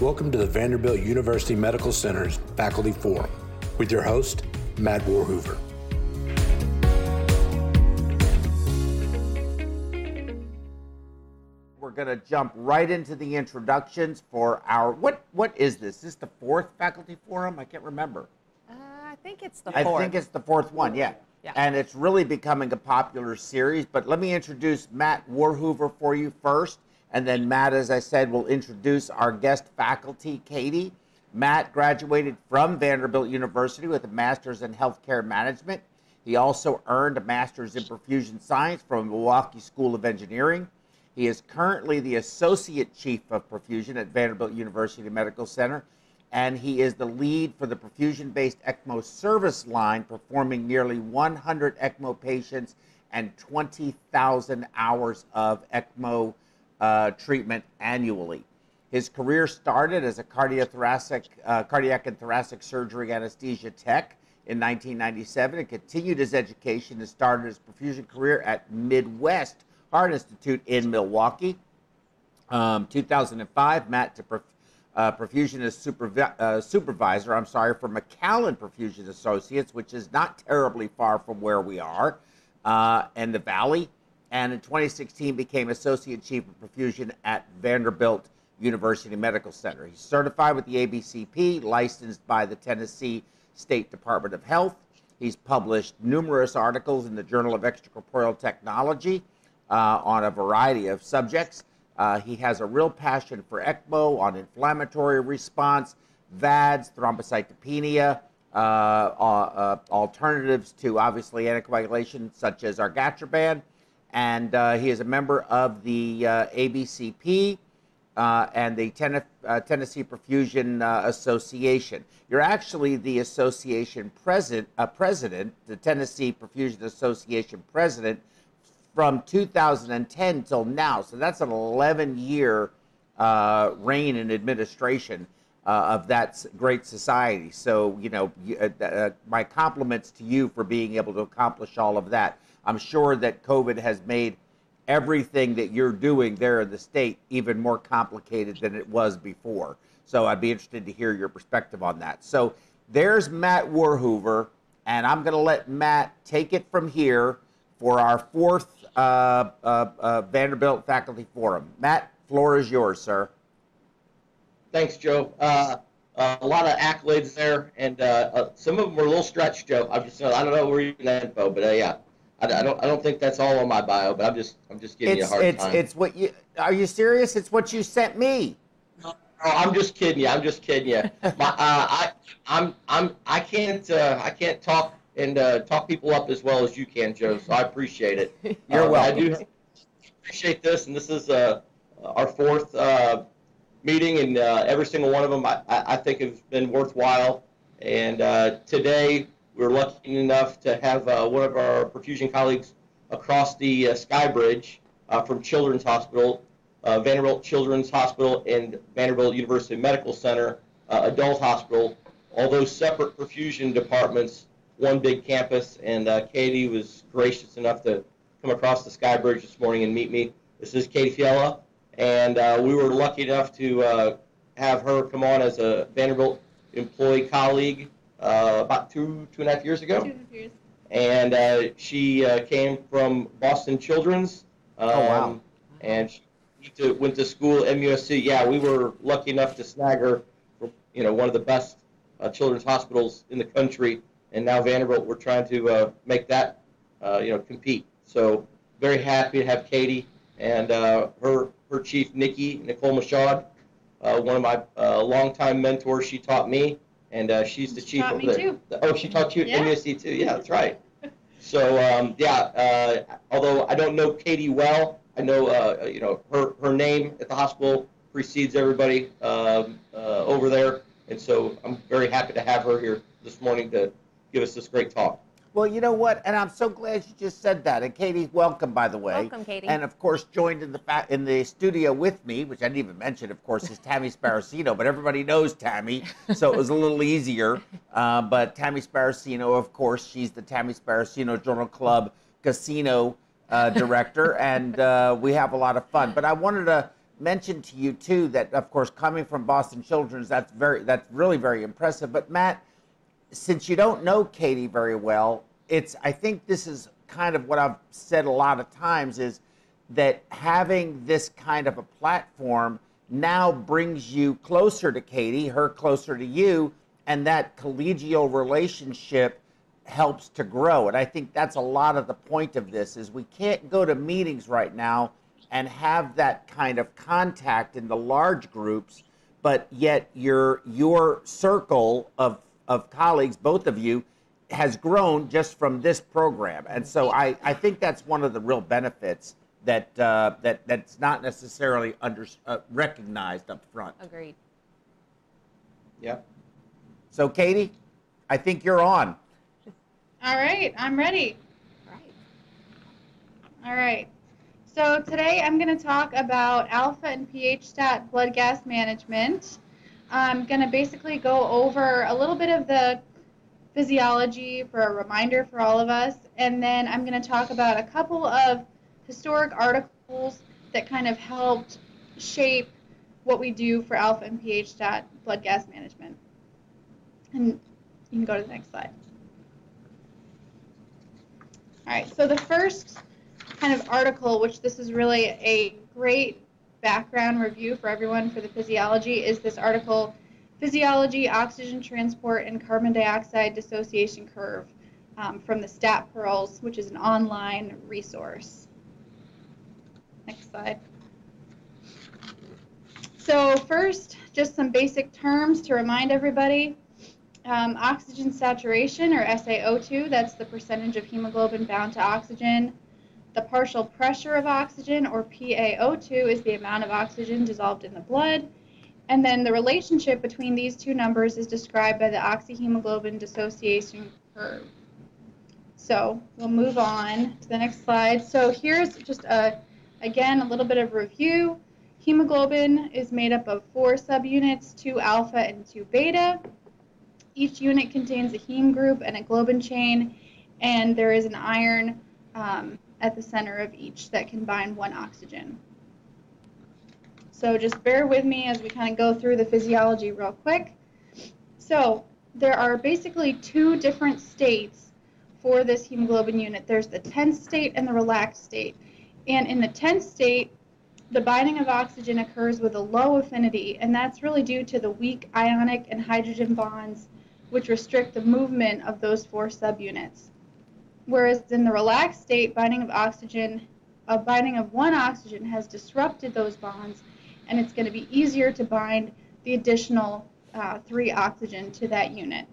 Welcome to the Vanderbilt University Medical Center's Faculty Forum with your host, Matt Warhoover. We're going to jump right into the introductions for our what what is this? Is this the fourth faculty forum? I can't remember. Uh, I think it's the I fourth. think it's the fourth one, yeah. Yeah. And it's really becoming a popular series. But let me introduce Matt Warhoover for you first. And then Matt, as I said, will introduce our guest faculty, Katie. Matt graduated from Vanderbilt University with a master's in healthcare management. He also earned a master's in perfusion science from Milwaukee School of Engineering. He is currently the associate chief of perfusion at Vanderbilt University Medical Center and he is the lead for the perfusion based ECMO service line, performing nearly 100 ECMO patients and 20,000 hours of ECMO uh, treatment annually. His career started as a cardiothoracic, uh, cardiac and thoracic surgery anesthesia tech in 1997 and continued his education and started his perfusion career at Midwest Heart Institute in Milwaukee. Um, 2005, Matt to perf- uh, perfusionist supervi- uh, supervisor, I'm sorry, for McAllen Perfusion Associates, which is not terribly far from where we are uh, in the Valley. And in 2016 became associate chief of perfusion at Vanderbilt University Medical Center. He's certified with the ABCP, licensed by the Tennessee State Department of Health. He's published numerous articles in the Journal of Extracorporeal Technology uh, on a variety of subjects. Uh, he has a real passion for ECMO, on inflammatory response, VADS, thrombocytopenia, uh, uh, alternatives to obviously anticoagulation such as argatroban. And uh, he is a member of the uh, ABCP uh, and the Ten- Tennessee Perfusion Association. You're actually the association president, president, the Tennessee Perfusion Association president from 2010 till now. So that's an 11 year uh, reign in administration uh, of that great society. So, you know, uh, uh, my compliments to you for being able to accomplish all of that. I'm sure that COVID has made everything that you're doing there in the state even more complicated than it was before. So I'd be interested to hear your perspective on that. So there's Matt Warhoover, and I'm going to let Matt take it from here for our fourth uh, uh, uh, Vanderbilt Faculty Forum. Matt, floor is yours, sir. Thanks, Joe. Uh, uh, a lot of accolades there, and uh, some of them were a little stretched, Joe. I'm just, I don't know where you're getting that info, but yeah, I, I, don't, I don't think that's all on my bio, but I'm just, I'm just giving it's, you a hard it's, time. It's what you. Are you serious? It's what you sent me. No, I'm just kidding you. I'm just kidding you. My, I, I'm, I'm, I can't, I can't talk and uh, talk people up as well as you can, Joe. So I appreciate it. You're uh, welcome. I do appreciate this, and this is uh, our fourth uh, meeting, and uh, every single one of them I, I think has been worthwhile. And uh, today we're lucky enough to have uh, one of our perfusion colleagues across the Sky Bridge from Children's Hospital, Vanderbilt Children's Hospital, and Vanderbilt University Medical Center Adult Hospital. Although separate perfusion departments one big campus, and uh, Katie was gracious enough to come across the Sky Bridge this morning and meet me. This is Katie Fiella, and uh, we were lucky enough to uh, have her come on as a Vanderbilt employee colleague about two two and a half years ago. Two and a half years. And uh, she uh, came from Boston Children's. Um, oh wow! And she went to, went to school at MUSC. Yeah, we were lucky enough to snag her from you know one of the best uh, children's hospitals in the country and now Vanderbilt, we're trying to uh, make that, uh, you know, compete. So very happy to have Katie and uh, her her chief Nikki Nicole Machad, uh, one of my uh, longtime mentors. She taught me, and uh, she's the She chief of me the, too. Oh, she taught to you Yeah. at MUSC too. Yeah, that's right. So um, yeah, uh, although I don't know Katie well, I know uh, you know her her name at the hospital precedes everybody um, uh, over there, and so I'm very happy to have her here this morning to give us this great talk. Well, you know what? And I'm so glad you just said that. And Katie, welcome, by the way. Welcome, Katie. And of course, joined in the fa- in the studio with me, which I didn't even mention, of course, is Tammy Sparacino. But everybody knows Tammy, so it was a little easier. Uh, but Tammy Sparacino, of course, she's the Tammy Sparacino Journal Club Casino uh, director, and uh, we have a lot of fun. But I wanted to mention to you too that, of course, coming from Boston Children's, that's very, that's really very impressive. But Matt, since you don't know Katie very well, it's I think this is kind of what I've said a lot of times is that having this kind of a platform now brings you closer to Katie, her closer to you, and that collegial relationship helps to grow. And I think that's a lot of the point of this is we can't go to meetings right now and have that kind of contact in the large groups, but yet your your circle of of colleagues, both of you, has grown just from this program. And so I, I think that's one of the real benefits that uh, that that's not necessarily under uh, recognized up front. Agreed. Yep. So Katie, I think you're on. All right, I'm ready. Right. All right. So today I'm going to talk about alpha and pH stat blood gas management. I'm going to basically go over a little bit of the physiology for a reminder for all of us, and then I'm going to talk about a couple of historic articles that kind of helped shape what we do for alpha and pH stat blood gas management. And you can go to the next slide. All right, so the first kind of article, which this is really a great background review for everyone for the physiology, is this article, Physiology, Oxygen Transport, and Carbon Dioxide Dissociation Curve um, from the Stat Pearls, which is an online resource. Next slide. So first, just some basic terms to remind everybody. Um, oxygen saturation, or SaO2, that's the percentage of hemoglobin bound to oxygen. The partial pressure of oxygen, or PaO2, is the amount of oxygen dissolved in the blood. And then the relationship between these two numbers is described by the oxyhemoglobin dissociation curve. So we'll move on to the next slide. So here's just a, again, a little bit of review. Hemoglobin is made up of four subunits, two alpha and two beta. Each unit contains a heme group and a globin chain, and there is an iron um, at the center of each that can bind one oxygen. So just bear with me as we kind of go through the physiology real quick. So there are basically two different states for this hemoglobin unit. There's the tense state and the relaxed state. And in the tense state, the binding of oxygen occurs with a low affinity, and that's really due to the weak ionic and hydrogen bonds which restrict the movement of those four subunits. Whereas in the relaxed state, binding of oxygen, a binding of one oxygen has disrupted those bonds, and it's going to be easier to bind the additional uh, three oxygen to that unit.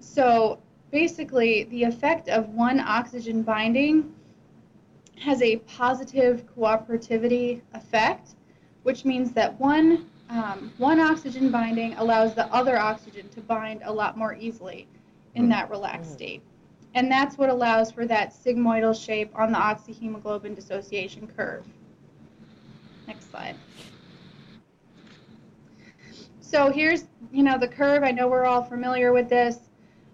So basically, the effect of one oxygen binding has a positive cooperativity effect, which means that one um, one oxygen binding allows the other oxygen to bind a lot more easily in that relaxed state. And that's what allows for that sigmoidal shape on the oxyhemoglobin dissociation curve. Next slide. So here's, you know, the curve. I know we're all familiar with this.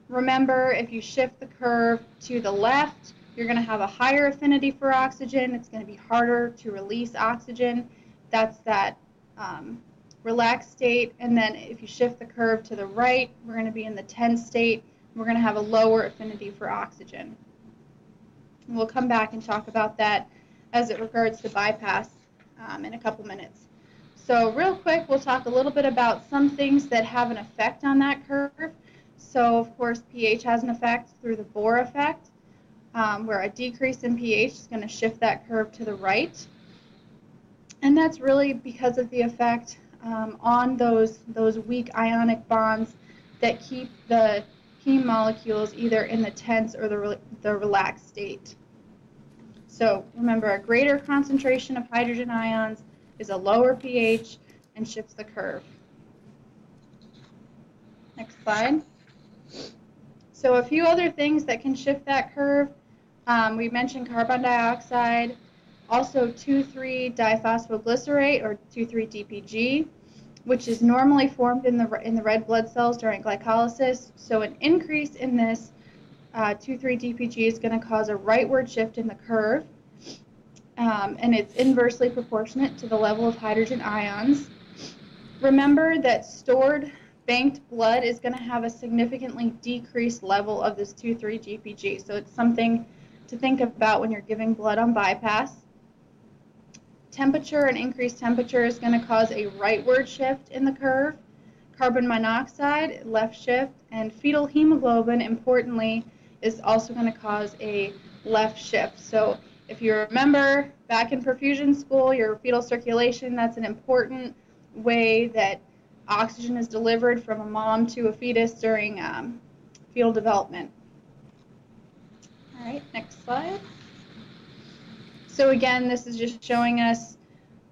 Remember, if you shift the curve to the left, you're going to have a higher affinity for oxygen. It's going to be harder to release oxygen. That's that um, relaxed state. And then if you shift the curve to the right, we're going to be in the tense state. We're going to have a lower affinity for oxygen. And we'll come back and talk about that as it regards to bypass um, in a couple minutes. So real quick, we'll talk a little bit about some things that have an effect on that curve. So of course, pH has an effect through the Bohr effect, um, where a decrease in pH is going to shift that curve to the right. And that's really because of the effect um, on those, those weak ionic bonds that keep the heme molecules either in the tense or the, re the relaxed state. So remember, a greater concentration of hydrogen ions is a lower pH and shifts the curve. Next slide. So a few other things that can shift that curve. Um, we mentioned carbon dioxide, also 2,3-diphosphoglycerate or 2,3-DPG, which is normally formed in the, in the red blood cells during glycolysis. So an increase in this uh, 2,3-DPG is going to cause a rightward shift in the curve. um, and it's inversely proportionate to the level of hydrogen ions. Remember that stored banked blood is going to have a significantly decreased level of this 2,3-DPG, so it's something to think about when you're giving blood on bypass. Temperature and increased temperature is going to cause a rightward shift in the curve. Carbon monoxide, left shift, and fetal hemoglobin, importantly, is also going to cause a left shift. So if you remember back in perfusion school, your fetal circulation, that's an important way that oxygen is delivered from a mom to a fetus during um, fetal development. All right, next slide. So again, this is just showing us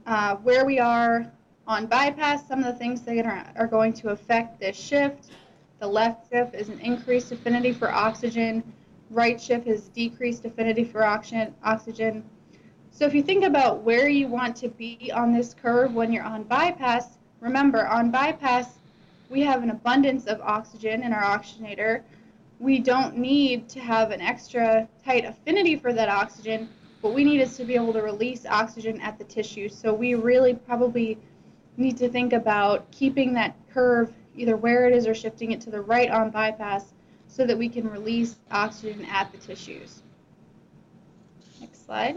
uh, where we are on bypass, some of the things that are, are going to affect this shift. The left shift is an increased affinity for oxygen. Right shift is decreased affinity for oxygen. oxygen. So if you think about where you want to be on this curve when you're on bypass, remember on bypass, we have an abundance of oxygen in our oxygenator. We don't need to have an extra tight affinity for that oxygen. What we need is to be able to release oxygen at the tissue. So we really probably need to think about keeping that curve either where it is or shifting it to the right on bypass so that we can release oxygen at the tissues. Next slide.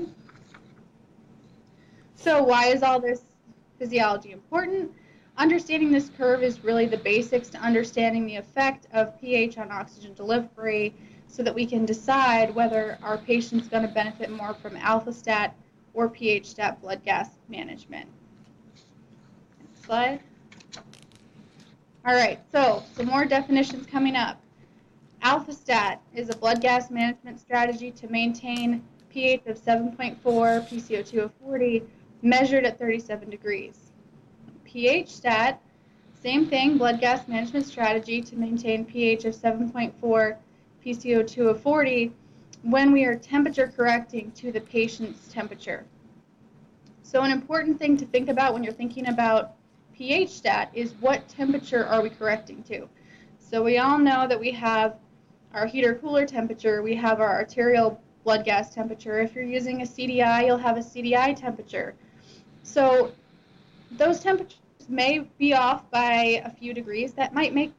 So why is all this physiology important? Understanding this curve is really the basics to understanding the effect of pH on oxygen delivery so that we can decide whether our patient's going to benefit more from alpha-stat or pH-stat blood gas management. Next slide. All right, so some more definitions coming up. Alpha-stat is a blood gas management strategy to maintain pH of 7.4, PCO2 of 40, measured at 37 degrees. pH-stat, same thing, blood gas management strategy to maintain pH of 7.4, PCO2 of 40 when we are temperature correcting to the patient's temperature. So an important thing to think about when you're thinking about pH stat is what temperature are we correcting to? So we all know that we have our heater cooler temperature, we have our arterial blood gas temperature. If you're using a CDI, you'll have a CDI temperature. So those temperatures may be off by a few degrees. That might make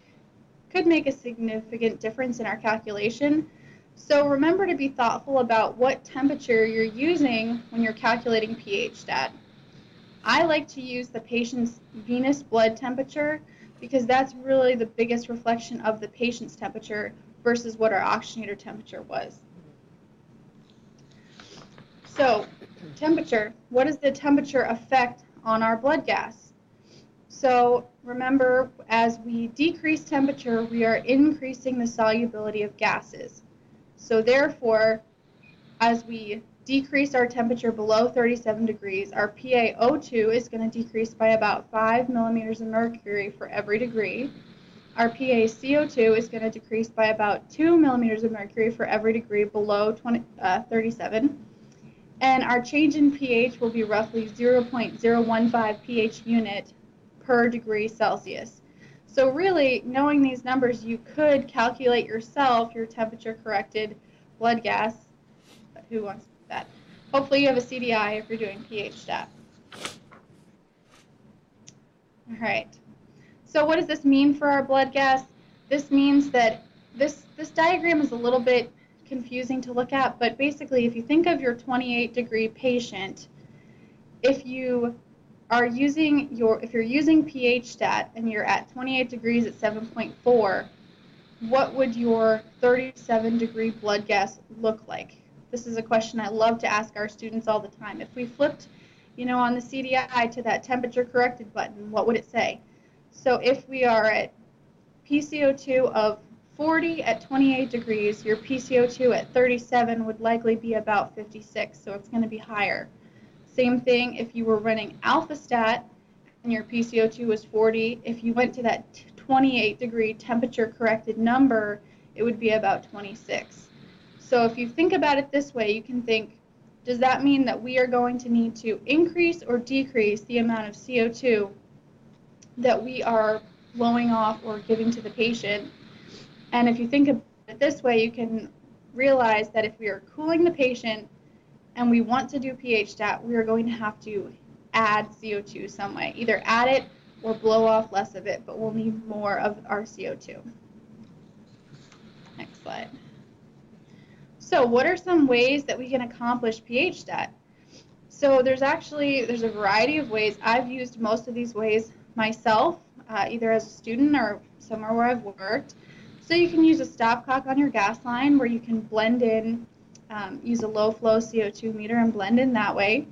could make a significant difference in our calculation. So remember to be thoughtful about what temperature you're using when you're calculating pH stat. I like to use the patient's venous blood temperature because that's really the biggest reflection of the patient's temperature versus what our oxygenator temperature was. So, temperature, what does the temperature affect on our blood gas? So remember, as we decrease temperature, we are increasing the solubility of gases. So therefore, as we decrease our temperature below 37 degrees, our PaO2 is going to decrease by about 5 millimeters of mercury for every degree. Our PaCO2 is going to decrease by about 2 millimeters of mercury for every degree below 20, uh, 37. And our change in pH will be roughly 0.015 pH unit per degree Celsius. So really, knowing these numbers, you could calculate yourself your temperature corrected blood gas. But who wants that? Hopefully you have a CDI if you're doing pH stat. All right. So what does this mean for our blood gas? This means that this, this diagram is a little bit confusing to look at, but basically if you think of your 28 degree patient, if you are using your, if you're using pH stat and you're at 28 degrees at 7.4, what would your 37 degree blood gas look like? This is a question I love to ask our students all the time. If we flipped, you know, on the CDI to that temperature corrected button, what would it say? So if we are at PCO2 of 40 at 28 degrees, your PCO2 at 37 would likely be about 56, so it's going to be higher. Same thing if you were running AlphaStat and your PCO2 was 40. If you went to that 28 degree temperature corrected number, it would be about 26. So if you think about it this way, you can think, does that mean that we are going to need to increase or decrease the amount of CO2 that we are blowing off or giving to the patient? And if you think of it this way, you can realize that if we are cooling the patient and we want to do pH stat, we are going to have to add CO2 some way. Either add it or blow off less of it, but we'll need more of our CO2. Next slide. So what are some ways that we can accomplish pH stat? So there's actually, there's a variety of ways. I've used most of these ways myself, uh, either as a student or somewhere where I've worked. So you can use a stopcock on your gas line where you can blend in, um, use a low flow CO2 meter and blend in that way.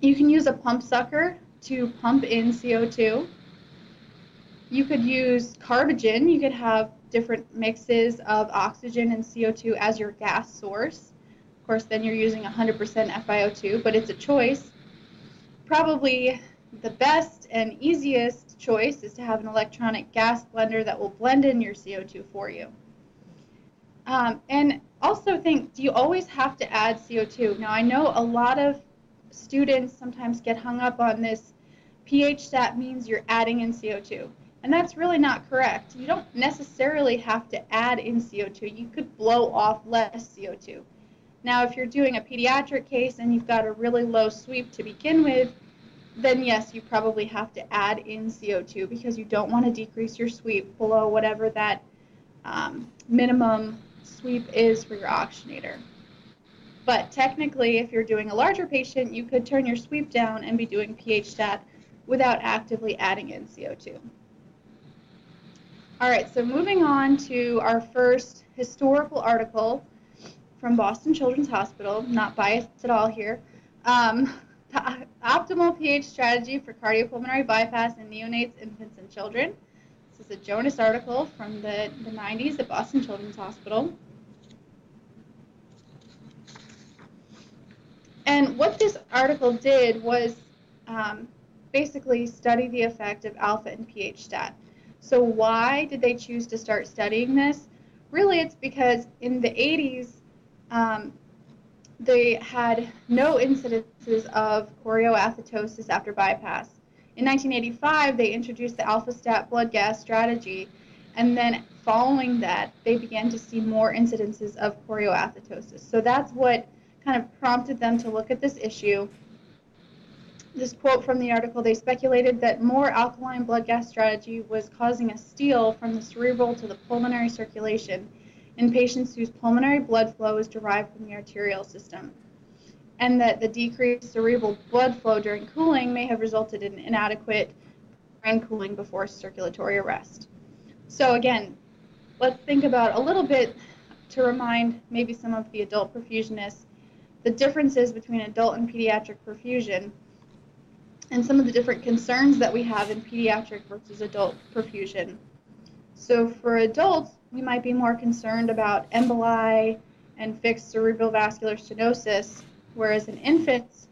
You can use a pump sucker to pump in CO2. You could use carbogen. You could have different mixes of oxygen and CO2 as your gas source. Of course, then you're using 100% FiO2, but it's a choice. Probably the best and easiest choice is to have an electronic gas blender that will blend in your CO2 for you. Um, and also think, do you always have to add CO2? Now, I know a lot of students sometimes get hung up on this pH stat means you're adding in CO2. And that's really not correct. You don't necessarily have to add in CO2. You could blow off less CO2. Now, if you're doing a pediatric case and you've got a really low sweep to begin with, then yes, you probably have to add in CO2 because you don't want to decrease your sweep below whatever that um, minimum sweep is for your oxygenator. But technically, if you're doing a larger patient, you could turn your sweep down and be doing pH stat without actively adding in CO2. All right, so moving on to our first historical article from Boston Children's Hospital, not biased at all here. Um, the optimal pH strategy for cardiopulmonary bypass in neonates, infants, and children. This is a Jonas article from the, the 90s at Boston Children's Hospital. And what this article did was um, basically study the effect of alpha and pH stat. So why did they choose to start studying this? Really, it's because in the 80s, um, they had no incidences of chorioathetosis after bypass. In 1985, they introduced the AlphaStat blood gas strategy, and then following that, they began to see more incidences of chorioathetosis. So that's what kind of prompted them to look at this issue this quote from the article, they speculated that more alkaline blood gas strategy was causing a steal from the cerebral to the pulmonary circulation in patients whose pulmonary blood flow is derived from the arterial system, and that the decreased cerebral blood flow during cooling may have resulted in inadequate brain cooling before circulatory arrest. So again, let's think about a little bit to remind maybe some of the adult perfusionists the differences between adult and pediatric perfusion and some of the different concerns that we have in pediatric versus adult perfusion. So for adults, we might be more concerned about emboli and fixed cerebral vascular stenosis, whereas in infants,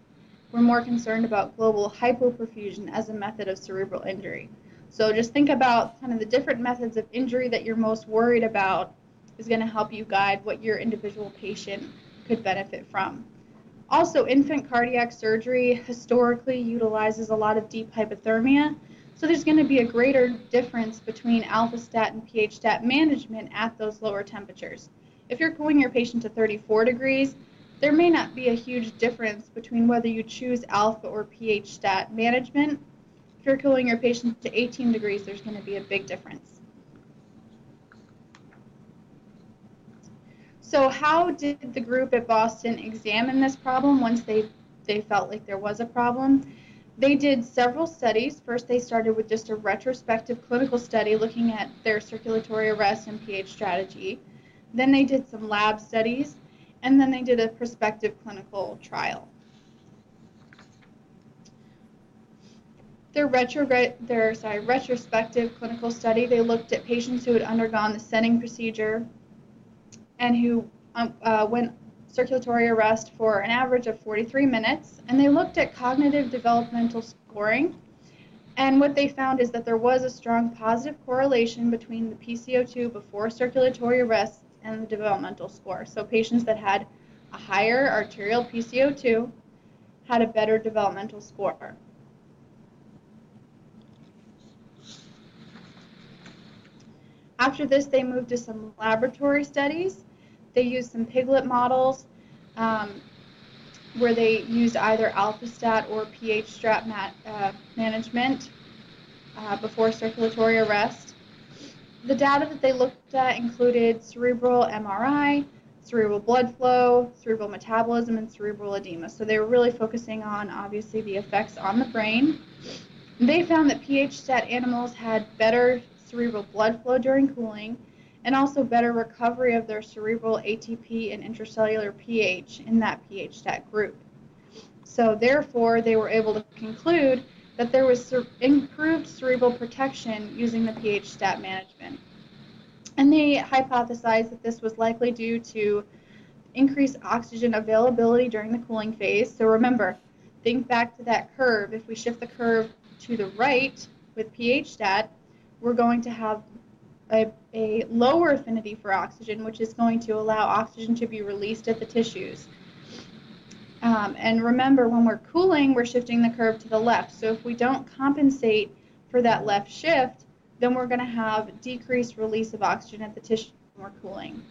we're more concerned about global hypoperfusion as a method of cerebral injury. So just think about kind of the different methods of injury that you're most worried about is going to help you guide what your individual patient could benefit from. Also, infant cardiac surgery historically utilizes a lot of deep hypothermia, so there's going to be a greater difference between alpha stat and pH stat management at those lower temperatures. If you're cooling your patient to 34 degrees, there may not be a huge difference between whether you choose alpha or pH stat management. If you're cooling your patients to 18 degrees, there's going to be a big difference. So how did the group at Boston examine this problem once they, they felt like there was a problem? They did several studies. First, they started with just a retrospective clinical study looking at their circulatory arrest and pH strategy. Then they did some lab studies, and then they did a prospective clinical trial. Their, retro, their sorry, retrospective clinical study, they looked at patients who had undergone the Senning procedure, and who um, uh, went circulatory arrest for an average of 43 minutes. And they looked at cognitive developmental scoring. And what they found is that there was a strong positive correlation between the PCO2 before circulatory arrest and the developmental score. So patients that had a higher arterial PCO2 had a better developmental score. After this, they moved to some laboratory studies. They used some piglet models. Um, where they used either AlphaStat or pH stat uh, management uh, before circulatory arrest. The data that they looked at included cerebral MRI, cerebral blood flow, cerebral metabolism, and cerebral edema. So they were really focusing on obviously the effects on the brain. They found that pH stat animals had better cerebral blood flow during cooling and also better recovery of their cerebral ATP and intracellular pH in that pH stat group. So therefore, they were able to conclude that there was improved cerebral protection using the pH stat management. And they hypothesized that this was likely due to increased oxygen availability during the cooling phase. So remember, think back to that curve. If we shift the curve to the right with pH stat, we're going to have a, a lower affinity for oxygen, which is going to allow oxygen to be released at the tissues. Um, and remember, when we're cooling, we're shifting the curve to the left. So if we don't compensate for that left shift, then we're going to have decreased release of oxygen at the tissue when we're cooling.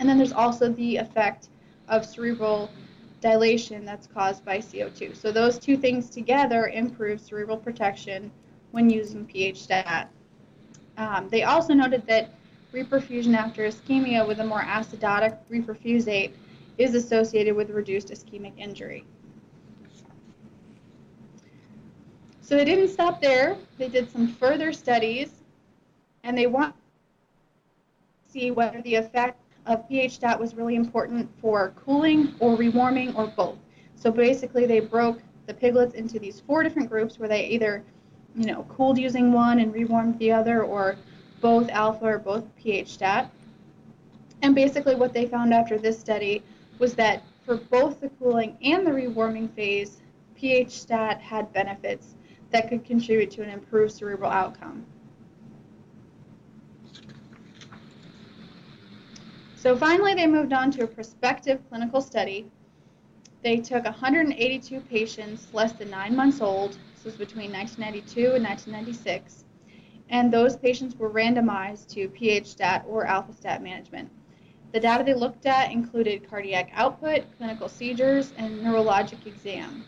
And then there's also the effect of cerebral dilation that's caused by CO2. So those two things together improve cerebral protection when using pH stat. Um, they also noted that reperfusion after ischemia with a more acidotic reperfusate is associated with reduced ischemic injury. So they didn't stop there. They did some further studies, and they want to see whether the effect of pH stat was really important for cooling or rewarming or both. So basically, they broke the piglets into these four different groups where they either, you know, cooled using one and rewarmed the other, or both alpha or both pH stat. And basically, what they found after this study was that for both the cooling and the rewarming phase, pH stat had benefits that could contribute to an improved cerebral outcome. So finally, they moved on to a prospective clinical study. They took 182 patients less than nine months old. This was between 1992 and 1996. And those patients were randomized to pH stat or alpha stat management. The data they looked at included cardiac output, clinical seizures, and neurologic exam.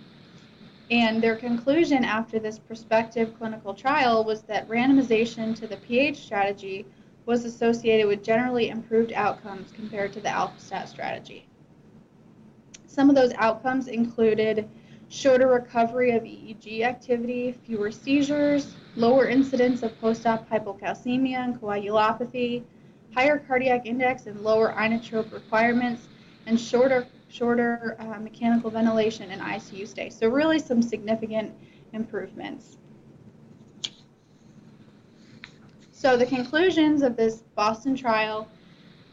And their conclusion after this prospective clinical trial was that randomization to the pH strategy was associated with generally improved outcomes compared to the AlphaStat strategy. Some of those outcomes included shorter recovery of EEG activity, fewer seizures, lower incidence of post-op hypocalcemia and coagulopathy, higher cardiac index and lower inotrope requirements, and shorter shorter uh, mechanical ventilation and ICU stay. So really some significant improvements. So the conclusions of this Boston trial,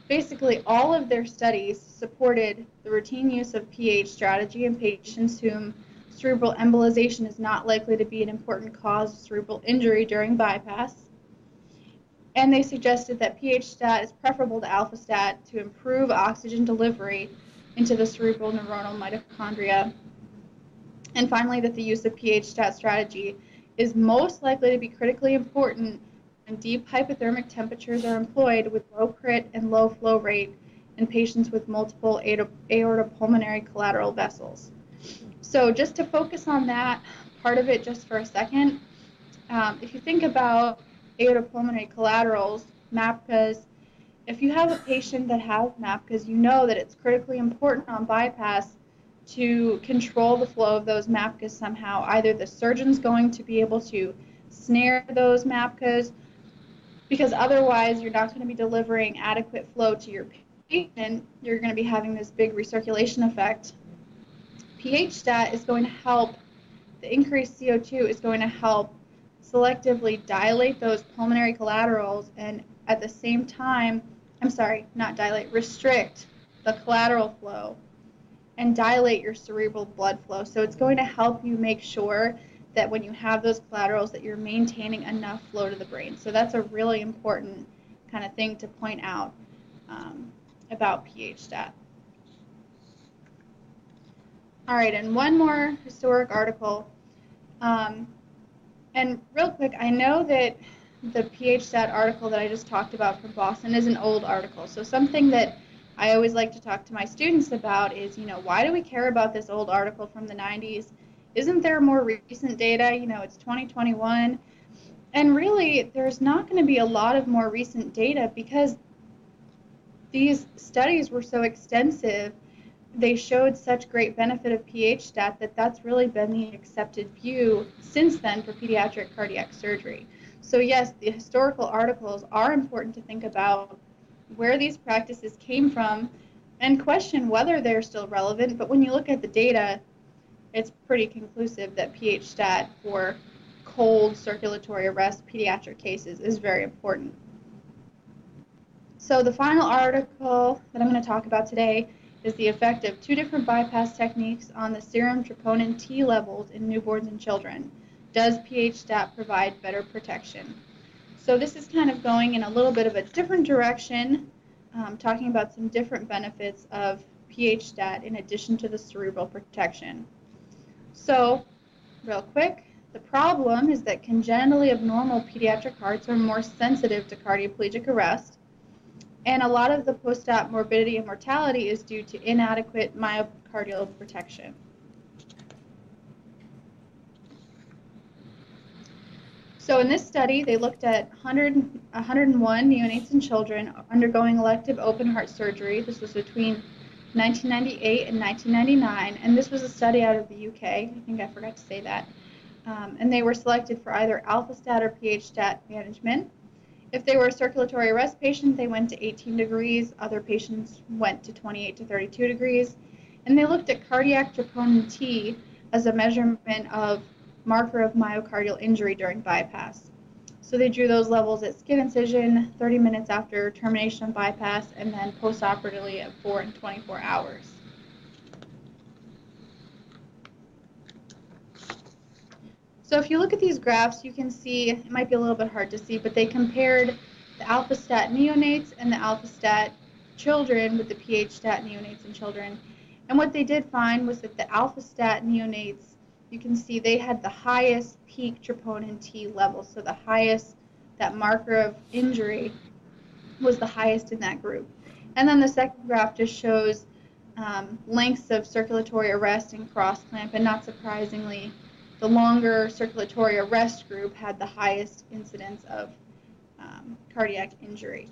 basically all of their studies supported the routine use of pH strategy in patients whom cerebral embolization is not likely to be an important cause of cerebral injury during bypass. And they suggested that pH stat is preferable to alpha stat to improve oxygen delivery into the cerebral neuronal mitochondria. And finally, that the use of pH stat strategy is most likely to be critically important when deep hypothermic temperatures are employed with low crit and low flow rate in patients with multiple aortopulmonary collateral vessels. So just to focus on that part of it just for a second, um, if you think about aortopulmonary collaterals, MAPCAs, if you have a patient that has MAPCAs, you know that it's critically important on bypass to control the flow of those MAPCAs somehow. Either the surgeon's going to be able to snare those MAPCAs, because otherwise you're not going to be delivering adequate flow to your patient. You're going to be having this big recirculation effect. pH stat is going to help, the increased CO2 is going to help selectively dilate those pulmonary collaterals and at the same time I'm sorry, not dilate, restrict the collateral flow and dilate your cerebral blood flow. So it's going to help you make sure that when you have those collaterals that you're maintaining enough flow to the brain. So that's a really important kind of thing to point out um, about pH stat. All right, and one more historic article. Um, and real quick, I know that the PHStat article that I just talked about from Boston is an old article. So something that I always like to talk to my students about is, you know, why do we care about this old article from the 90s? Isn't there more recent data? You know, it's 2021. And really, there's not going to be a lot of more recent data because these studies were so extensive. They showed such great benefit of pH stat that that's really been the accepted view since then for pediatric cardiac surgery. So, yes, the historical articles are important to think about where these practices came from and question whether they're still relevant. But when you look at the data, it's pretty conclusive that pH stat for cold circulatory arrest pediatric cases is very important. So the final article that I'm going to talk about today is the effect of two different bypass techniques on the serum troponin T levels in newborns and children. Does pH stat provide better protection? So this is kind of going in a little bit of a different direction, um, talking about some different benefits of pH stat in addition to the cerebral protection. So, real quick, the problem is that congenitally abnormal pediatric hearts are more sensitive to cardioplegic arrest, and a lot of the post-op morbidity and mortality is due to inadequate myocardial protection. So in this study, they looked at 100, 101 neonates and children undergoing elective open heart surgery. This was between 1998 and 1999, and this was a study out of the UK. I think I forgot to say that. Um, and they were selected for either alpha stat or pH stat management. If they were a circulatory arrest patient, they went to 18 degrees. Other patients went to 28 to 32 degrees. And they looked at cardiac troponin T as a measurement of marker of myocardial injury during bypass. So they drew those levels at skin incision 30 minutes after termination of bypass and then postoperatively at 4 and 24 hours. So if you look at these graphs, you can see, it might be a little bit hard to see, but they compared the alpha stat neonates and the alpha stat children with the pH stat neonates and children. And what they did find was that the alpha stat neonates you can see they had the highest peak troponin T level. So the highest, that marker of injury was the highest in that group. And then the second graph just shows um, lengths of circulatory arrest and cross clamp. And not surprisingly, the longer circulatory arrest group had the highest incidence of um, cardiac injury.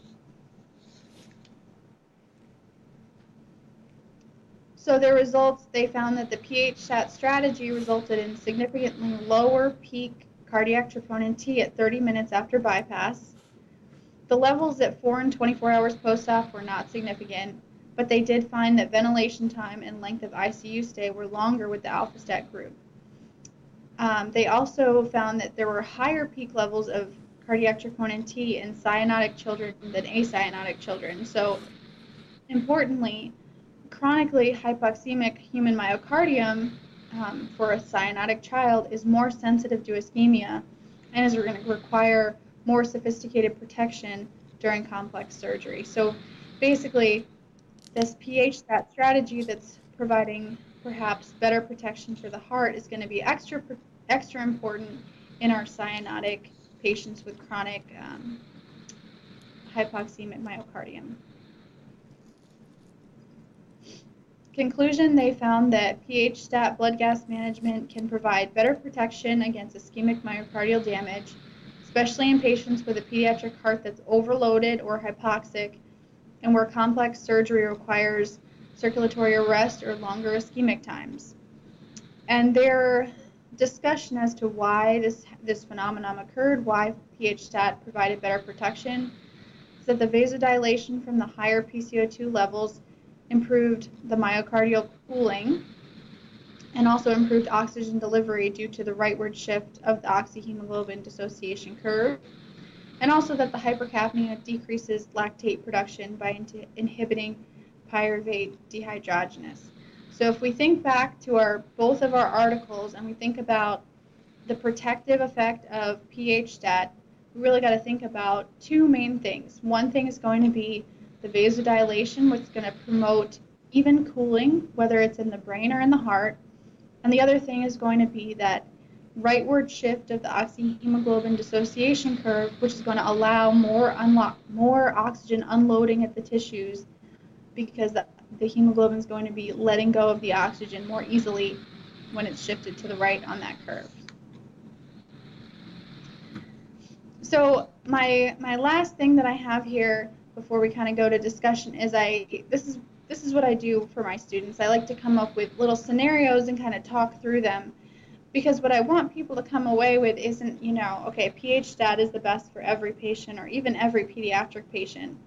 So their results, they found that the pH stat strategy resulted in significantly lower peak cardiac troponin T at 30 minutes after bypass. The levels at 4 and 24 hours post-op were not significant, but they did find that ventilation time and length of ICU stay were longer with the alpha stat group. Um, they also found that there were higher peak levels of cardiac troponin T in cyanotic children than acyanotic children. So importantly, chronically hypoxemic human myocardium um, for a cyanotic child is more sensitive to ischemia and is going to require more sophisticated protection during complex surgery. So basically, this pH stat strategy that's providing perhaps better protection for the heart is going to be extra extra important in our cyanotic patients with chronic um, hypoxemic myocardium. Conclusion, they found that pH stat blood gas management can provide better protection against ischemic myocardial damage, especially in patients with a pediatric heart that's overloaded or hypoxic and where complex surgery requires circulatory arrest or longer ischemic times. And their discussion as to why this, this phenomenon occurred, why pH stat provided better protection, is that the vasodilation from the higher PCO2 levels improved the myocardial cooling, and also improved oxygen delivery due to the rightward shift of the oxyhemoglobin dissociation curve, and also that the hypercapnia decreases lactate production by in inhibiting pyruvate dehydrogenase. So if we think back to our both of our articles and we think about the protective effect of pH stat, we really got to think about two main things. One thing is going to be the vasodilation, which is going to promote even cooling, whether it's in the brain or in the heart. And the other thing is going to be that rightward shift of the oxyhemoglobin dissociation curve, which is going to allow more unlock more oxygen unloading at the tissues because the, hemoglobin is going to be letting go of the oxygen more easily when it's shifted to the right on that curve. So my my last thing that I have here before we kind of go to discussion is I this is this is what I do for my students. I like to come up with little scenarios and kind of talk through them because what I want people to come away with isn't, you know, okay, pH stat is the best for every patient or even every pediatric patient.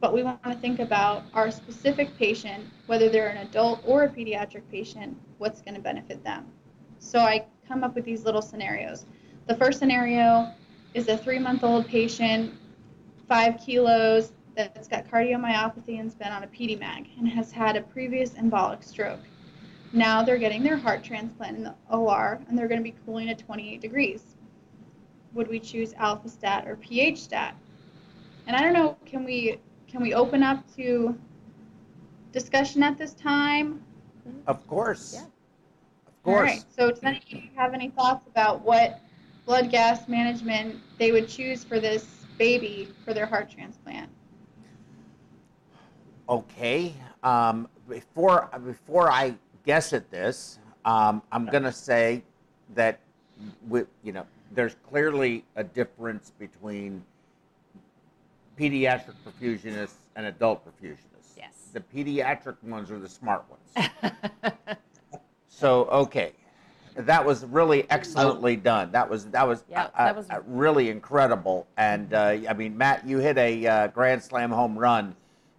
But we want to think about our specific patient, whether they're an adult or a pediatric patient, what's going to benefit them. So I come up with these little scenarios. The first scenario is a three month old patient, five kilos, that's got cardiomyopathy and's been on a PediMag and has had a previous embolic stroke. Now they're getting their heart transplant in the OR and they're going to be cooling at 28 degrees. Would we choose alpha stat or pH stat? And I don't know, can we can we open up to discussion at this time? Of course. Yeah. Of course. All right. So does any of you have any thoughts about what blood gas management they would choose for this baby for their heart transplant? Okay. Um, before before I guess at this, um, I'm going to say that we, you know there's clearly a difference between pediatric perfusionists and adult perfusionists. Yes. The pediatric ones are the smart ones. so okay, that was really excellently done. That was that was, Yeah, uh, that was- uh, really incredible. And uh, I mean, Matt, you hit a uh, grand slam home run,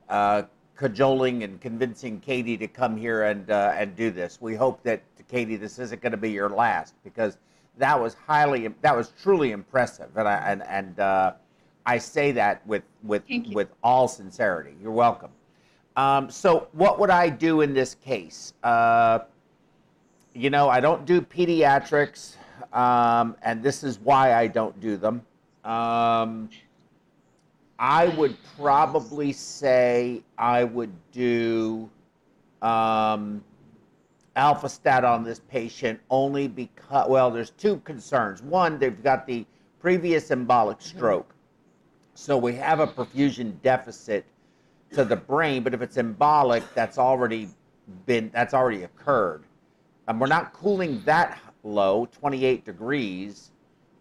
uh, cajoling and convincing Katie to come here and uh, and do this. We hope that Katie, this isn't going to be your last because that was highly that was truly impressive. And I and and uh, I say that with with with all sincerity. You're welcome. Um, so, what would I do in this case? Uh, you know, I don't do pediatrics, um, and this is why I don't do them. Um, I would probably say I would do um, alpha stat on this patient only because, well, there's two concerns. One, they've got the previous embolic stroke. So we have a perfusion deficit to the brain, but if it's embolic, that's already been that's already occurred. And we're not cooling that low, 28 degrees.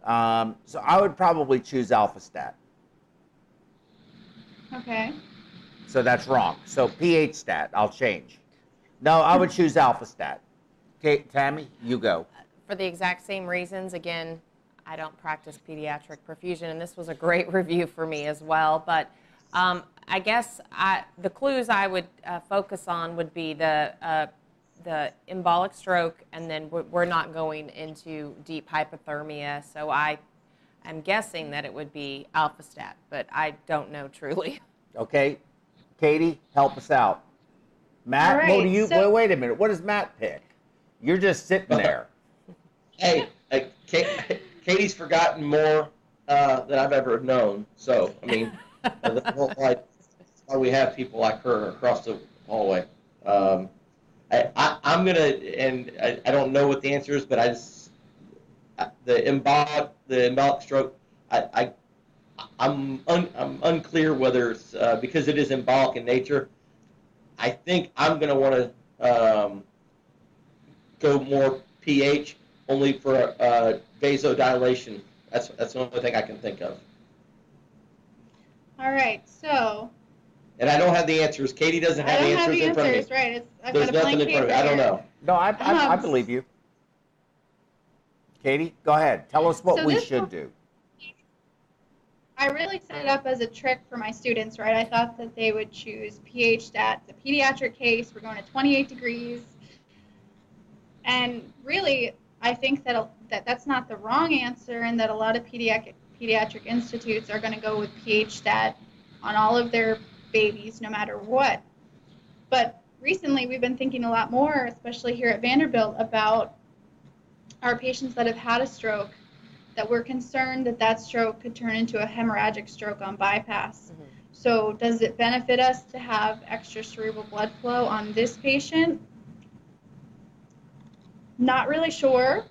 Um, so I would probably choose alpha stat. Okay. So that's wrong. So pH stat, I'll change. No, I would choose alpha stat. Okay, Tammy, you go. For the exact same reasons, again, I don't practice pediatric perfusion, and this was a great review for me as well. But um, I guess I, the clues I would uh, focus on would be the uh, the embolic stroke, and then we're we're not going into deep hypothermia. So I am guessing that it would be alpha stat, but I don't know truly. Okay, Katie, help us out. Matt, All what do you? so- wait, wait a minute. What does Matt pick? You're just sitting there. Hey, uh, Ka- Katie's forgotten more uh, than I've ever known. So, I mean, uh, that's why, why we have people like her across the hallway. Um, I, I, I'm gonna, and I, I don't know what the answer is, but I just I- the embolic, the embolic stroke. I, I I'm un, I'm unclear whether it's uh, because it is embolic in nature. I think I'm gonna want to um, go more pH only for uh, vasodilation. That's that's the only thing I can think of. All right. So And I don't have the answers. Katie doesn't I have don't the have answers the in front of me. answers. Right. It's, I've There's got a nothing blank in front of me. I don't know. No, I, I, I believe you. Katie, go ahead. Tell us what So we should one- do. I really set it up as a trick for my students, right? I thought that they would choose pH stat. The pediatric case, we're going to 28 degrees. And really, I think that, a- that that's not the wrong answer, and that a lot of pediatric, pediatric institutes are going to go with pH stat on all of their babies, no matter what. But recently, we've been thinking a lot more, especially here at Vanderbilt, about our patients that have had a stroke that we're concerned that that stroke could turn into a hemorrhagic stroke on bypass. Mhm. So does it benefit us to have extra cerebral blood flow on this patient? Not really sure.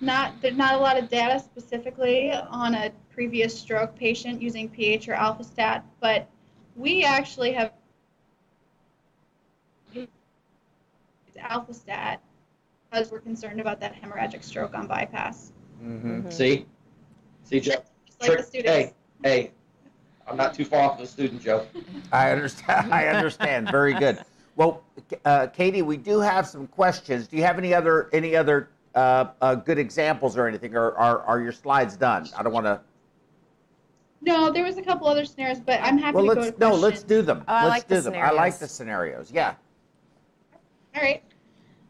Not there's not a lot of data specifically on a previous stroke patient using pH or alpha stat, but we actually have alpha stat because we're concerned about that hemorrhagic stroke on bypass. Mm-hmm. See? See, Joe? Like Trick- students. Hey, hey, I'm not too far off the student, Joe. I understand. I understand. Very good. Well, uh, Katie, we do have some questions. Do you have any other any other uh, uh, good examples or anything, or are, are your slides done? I don't want to. No, there was a couple other scenarios, but I'm happy Well, to go let's to no, questions. let's do them. Oh, I let's like do the them. I like scenarios. the scenarios. Yeah. All right.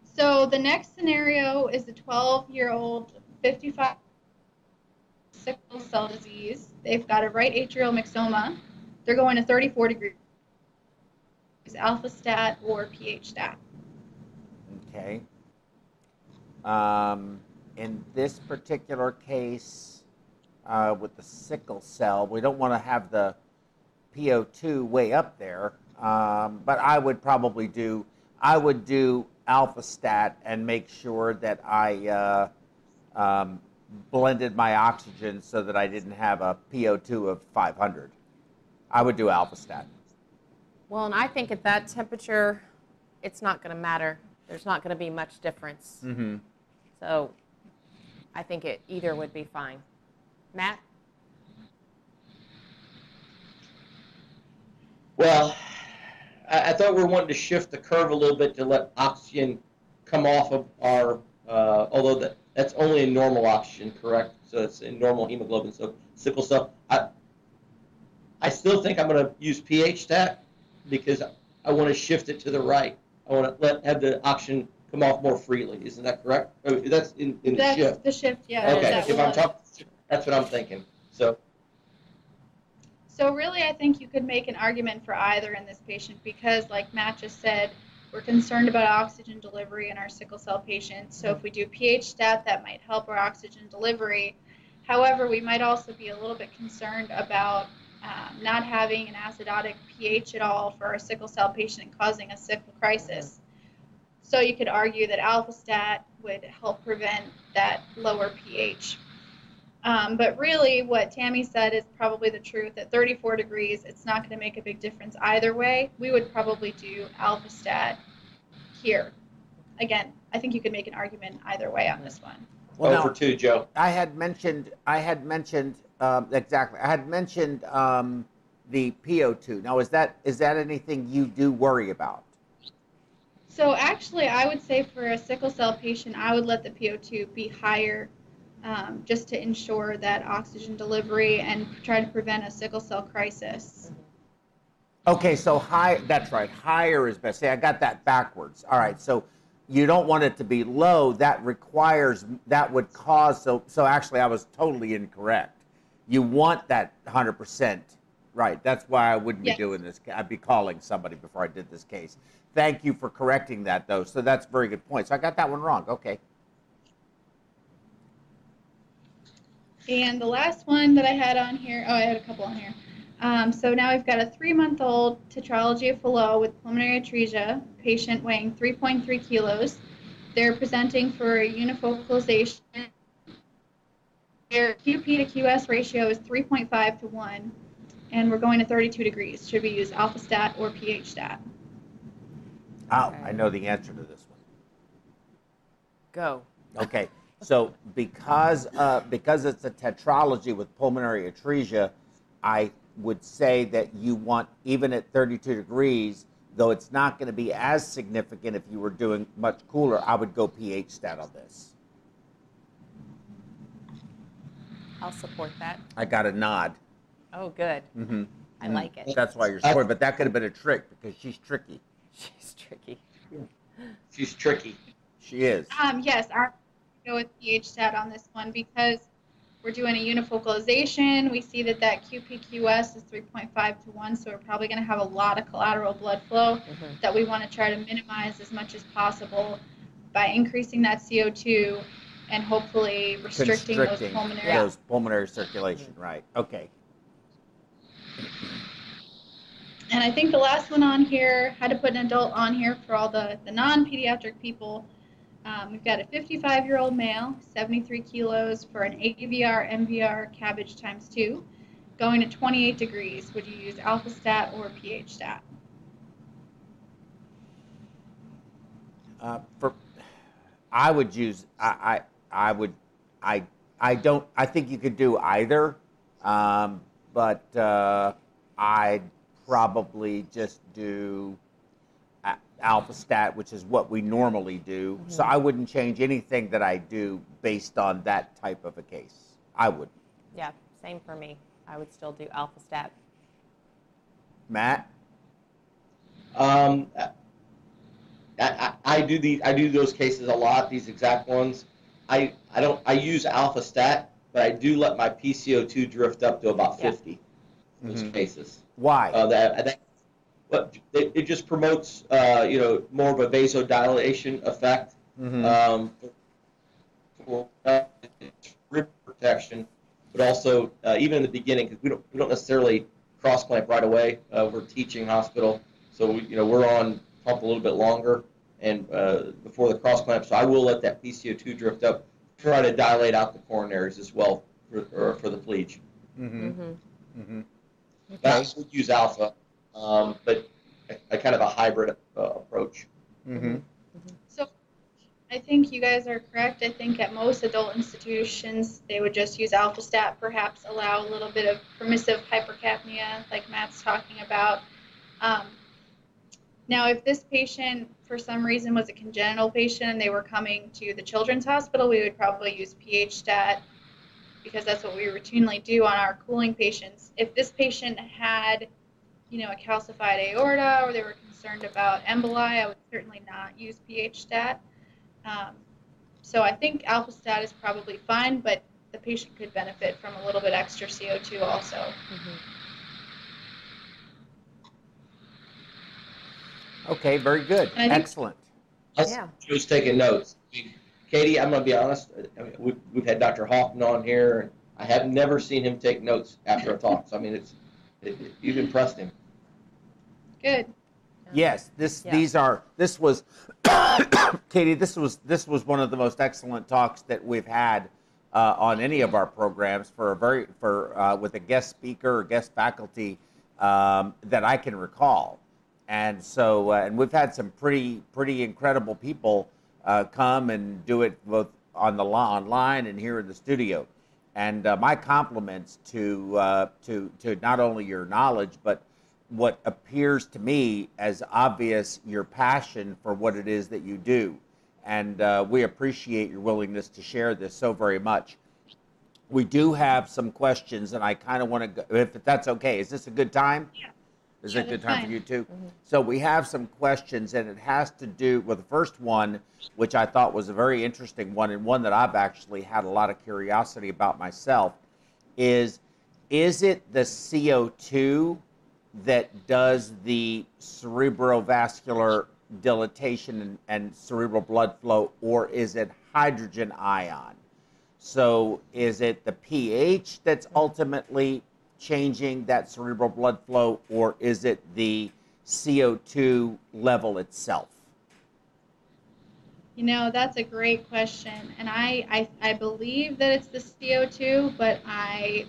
So the next scenario is a 12-year-old, 55 sickle cell disease. They've got a right atrial myxoma. They're going to 34 degrees. Alpha stat or pH stat. Okay. Um, in this particular case, uh, with the sickle cell, we don't want to have the PO2 way up there, um, but I would probably do, I would do alpha stat and make sure that I uh, um, blended my oxygen so that I didn't have a PO2 of 500. I would do alpha stat. Well, and I think at that temperature, it's not going to matter. There's not going to be much difference. Mm-hmm. So I think it either would be fine. Matt? Well, I, I thought we were wanting to shift the curve a little bit to let oxygen come off of our, uh, although that, that's only in normal oxygen, correct? So it's in normal hemoglobin. So sickle cell. I, I still think I'm going to use pH stat because I want to shift it to the right. I want to let have the oxygen come off more freely. Isn't that correct? Oh, that's in, in the shift. the shift, yeah. Okay, if I'm talking, that's what I'm thinking. So So really, I think you could make an argument for either in this patient because, like Matt just said, we're concerned about oxygen delivery in our sickle cell patients. So if we do pH stat, that might help our oxygen delivery. However, we might also be a little bit concerned about um, not having an acidotic pH at all for our sickle cell patient causing a sickle crisis. So you could argue that alpha stat would help prevent that lower pH. Um, but really, what Tammy said is probably the truth. At 34 degrees, it's not going to make a big difference either way. We would probably do alpha stat here. Again, I think you could make an argument either way on this one. Well, now- over two, Joe. I had mentioned, I had mentioned, um, exactly, I had mentioned um, the PO2. Now, is that, is that anything you do worry about? So actually, I would say for a sickle cell patient, I would let the PO2 be higher um, just to ensure that oxygen delivery and try to prevent a sickle cell crisis. Okay, so high, that's right, higher is best. See, I got that backwards. All right, so you don't want it to be low. That requires, that would cause, so, so actually I was totally incorrect. You want that 100%, right? That's why I wouldn't Yes. be doing this. I'd be calling somebody before I did this case. Thank you for correcting that, though. So that's a very good point. So I got that one wrong. Okay. And the last one that I had on here, oh, I had a couple on here. Um, so now we've got a three-month-old tetralogy of Fallot with pulmonary atresia, patient weighing 3.3 kilos. They're presenting for unifocalization. Their QP to QS ratio is 3.5 to 1, and we're going to 32 degrees. Should we use alpha stat or pH stat? Oh, Okay. I know the answer to this one. Go. Okay, so because uh, because it's a tetralogy with pulmonary atresia, I would say that you want even at 32 degrees, though it's not going to be as significant if you were doing much cooler. I would go pH stat on this. I'll support that. I got a nod. Oh, good. Mm-hmm. I like it. That's why you're supporting, but that could have been a trick because she's tricky. She's tricky. She's tricky. She is. Um, yes, I'm go with pH stat on this one because we're doing a unifocalization. We see that that QPQS is 3.5 to 1, so we're probably going to have a lot of collateral blood flow Mhm. that we want to try to minimize as much as possible by increasing that CO2 and hopefully restricting, those Constricting pulmonary. those pulmonary circulation, right? Okay. And I think the last one on here, had to put an adult on here for all the, the non-pediatric people. Um, we've got a 55-year-old male, 73 kilos for an AVR MVR CABG times two, going to 28 degrees. Would you use alpha stat or pH stat? Uh, for, I would use. I, I I would. I I don't. I think you could do either, um, but uh, I'd probably just do a- alpha stat, which is what we normally do. So I wouldn't change anything that I do based on that type of a case. I would. Yeah, same for me. I would still do alpha stat. Matt. Um, I, I, I do the I do those cases a lot. These exact ones. I I don't I use alpha stat, but I do let my PCO2 drift up to about Yeah. 50. in Those Mhm. cases. Why? Uh, that I think, but it, it just promotes uh, you know more of a vasodilation effect. Mhm. um, for uh, rib protection, but also uh, even in the beginning because we don't we don't necessarily cross clamp right away. Uh, we're teaching hospital, so we, you know we're on pump a little bit longer and uh, before the cross clamp. So I will let that PCO2 drift up, try to dilate out the coronaries as well for, or for the plege. Mhm. Hmm Mhm. I would use alpha, um, but a, a kind of a hybrid uh, approach. Mhm. So I think you guys are correct. I think at most adult institutions, they would just use alphastat, perhaps allow a little bit of permissive hypercapnia, like Matt's talking about. Um, now, if this patient, for some reason, was a congenital patient and they were coming to the children's hospital, we would probably use pH stat because that's what we routinely do on our cooling patients. If this patient had, you know, a calcified aorta or they were concerned about emboli, I would certainly not use pH stat. Um, so I think alpha stat is probably fine, but the patient could benefit from a little bit extra CO2 also. hmm Okay. Very good. And think- Excellent. Yeah. She was taking notes. Katie, I'm gonna be honest. I mean, we've, we've had Dr. Hoffman on here, and I have never seen him take notes after a talk. So I mean, it's it, it- you've impressed him. Good. Yes, this Yeah. these are this was Katie. This was this was one of the most excellent talks that we've had uh, on any of our programs for a very for uh, with a guest speaker or guest faculty um, that I can recall. And so uh, and we've had some pretty pretty incredible people uh, come and do it both on the li- online and here in the studio. And uh, my compliments to uh, to to not only your knowledge but what appears to me as obvious your passion for what it is that you do. And uh, we appreciate your willingness to share this so very much. We do have some questions, and I kind of want to, go, if that's okay, is this a good time? Yeah. Is Yeah, it a good time for you too? Mm-hmm. So we have some questions, and it has to do with the first one, which I thought was a very interesting one, and one that I've actually had a lot of curiosity about myself. Is is it the CO2 that does the cerebrovascular dilatation and, and cerebral blood flow, or is it hydrogen ion? So, is it the pH that's mm-hmm. ultimately changing that cerebral blood flow, or is it the CO2 level itself? You know, that's a great question. And I, I, I believe that it's the CO2, but I,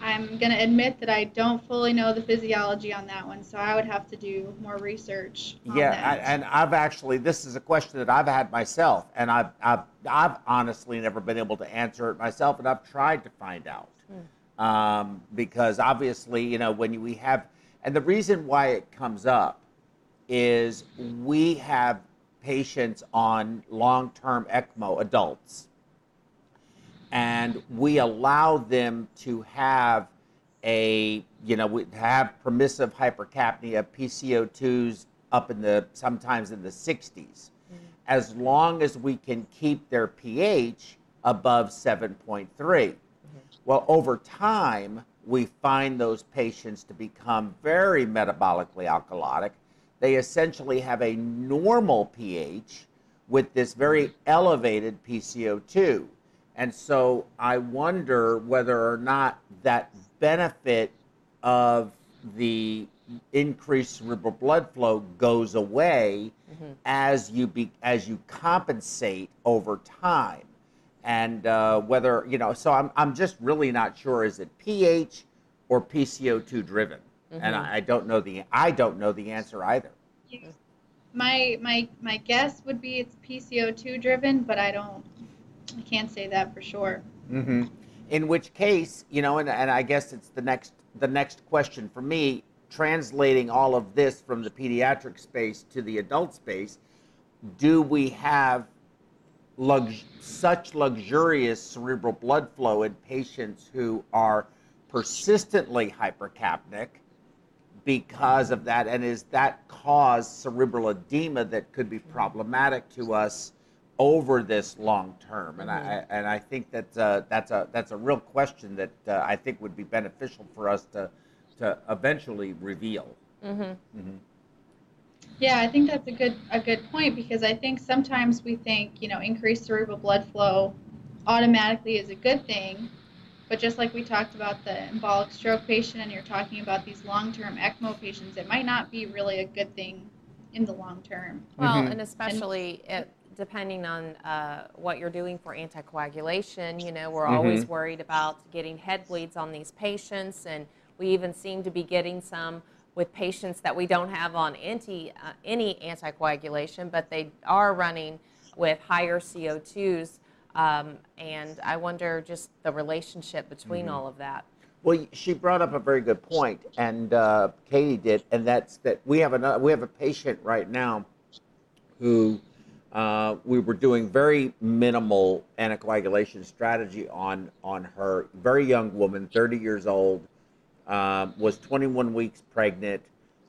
I'm going to admit that I don't fully know the physiology on that one. So I would have to do more research. On Yeah, that. I, and I've actually this is a question that I've had myself, and I've, I've I've honestly never been able to answer it myself, and I've tried to find out hmm. Um, because obviously you know when we have, and the reason why it comes up is we have patients on long-term ECMO adults, and we allow them to have a you know we have permissive hypercapnia PCO2s up in the sometimes in the 60s as long as we can keep their pH above 7.3 well over time we find those patients to become very metabolically alkalotic. They essentially have a normal pH with this very elevated PCO2 and so I wonder whether or not that benefit of the increased cerebral blood flow goes away mm-hmm. as you be as you compensate over time, and uh, whether you know. So I'm I'm just really not sure. Is it pH or PCO2 driven? And I, I don't know the I don't know the answer either. My my my guess would be it's PCO2 driven, but I don't. I can't say that for sure. Mm-hmm. In which case, you know, and, and I guess it's the next the next question for me, translating all of this from the pediatric space to the adult space. Do we have lux- such luxurious cerebral blood flow in patients who are persistently hypercapnic because of that? And is that cause cerebral edema that could be problematic to us over this long term? And I and I think that uh, that's a that's a real question that uh, I think would be beneficial for us to to eventually reveal. Yeah, I think that's a good a good point because I think sometimes we think you know increased cerebral blood flow automatically is a good thing, but just like we talked about the embolic stroke patient and you're talking about these long-term ECMO patients, it might not be really a good thing in the long term. Well, Mhm. and especially it, depending on uh, what you're doing for anticoagulation, you know, we're always worried about getting head bleeds on these patients, and we even seem to be getting some with patients that we don't have on anti, uh, any anticoagulation, but they are running with higher CO2s. Um, and I wonder just the relationship between all of that. Well, she brought up a very good point, and uh, Katie did, and that's that we have another we have a patient right now who uh, we were doing very minimal anticoagulation strategy on on her. Very young woman, 30 years old, um, was 21 weeks pregnant,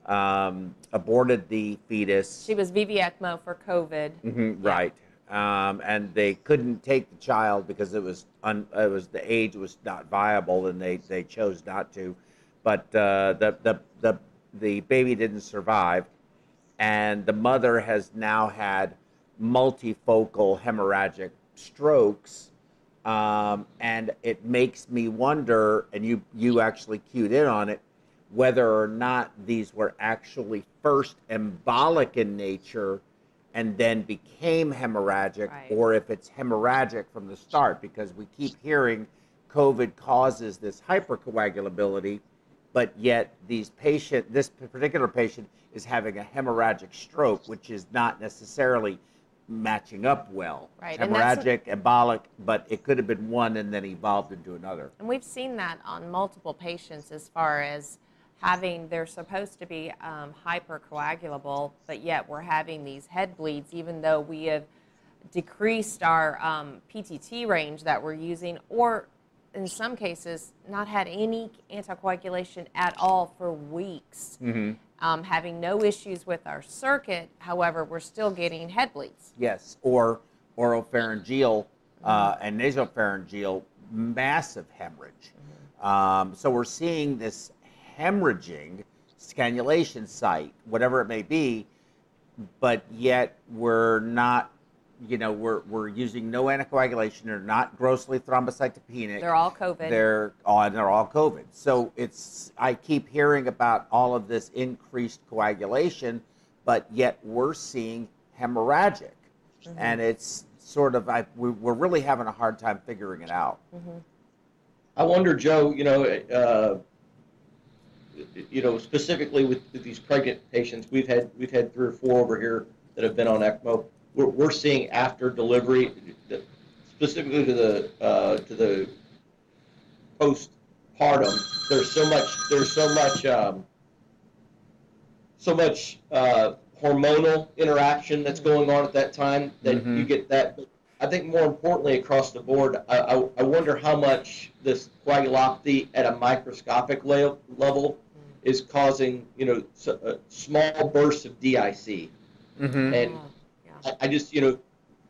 um, aborted the fetus. She was VV ECMO for COVID. Mhm, right. Um, and they couldn't take the child because it was un, it was the age was not viable, and they, they chose not to. But uh, the, the the the baby didn't survive, and the mother has now had multifocal hemorrhagic strokes, um, and it makes me wonder. And you you actually cued in on it whether or not these were actually first embolic in nature and then became hemorrhagic, Right. or if it's hemorrhagic from the start, because we keep hearing COVID causes this hypercoagulability, but yet these patient, this particular patient is having a hemorrhagic stroke, which is not necessarily matching up well. Right, Hemorrhagic, embolic, but it could have been one and then evolved into another. And we've seen that on multiple patients as far as having, they're supposed to be um, hypercoagulable, but yet we're having these head bleeds, even though we have decreased our um, PTT range that we're using, or in some cases, not had any anticoagulation at all for weeks. Um, having no issues with our circuit, however, we're still getting head bleeds. Yes, or oropharyngeal uh, and nasopharyngeal massive hemorrhage. Um, so we're seeing this hemorrhaging scanulation site, whatever it may be, but yet we're not, you know, we're, we're using no anticoagulation. They're not grossly thrombocytopenic. They're all COVID. They're all, they're all COVID. So it's I keep hearing about all of this increased coagulation, but yet we're seeing hemorrhagic, and it's sort of I we, we're really having a hard time figuring it out. I wonder, Joe, you know, uh, you know, specifically with, with these pregnant patients, we've had we've had three or four over here that have been on ECMO. We're, we're seeing after delivery, specifically to the uh, to the postpartum. There's so much. There's so much. Um, so much uh, hormonal interaction that's going on at that time that Mhm. you get that. I think more importantly, across the board, I, I, I wonder how much this coagulopathy at a microscopic le- level is causing, you know, s- uh, small bursts of DIC. Mm-hmm. And yeah. I, I just, you know,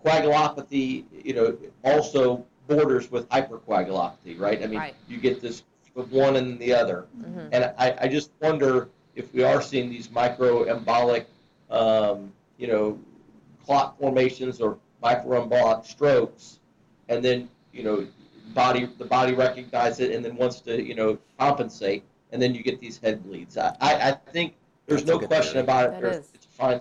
coagulopathy, you know, also borders with hypercoagulopathy, right? I mean, Right. you get this of one and the other. Mhm. And I, I just wonder if we are seeing these microembolic, um, you know, clot formations or microembolic strokes, and then you know, body the body recognizes it and then wants to you know compensate, and then you get these head bleeds. I, I, I think there's That's no question theory. about it. That There's, it's fine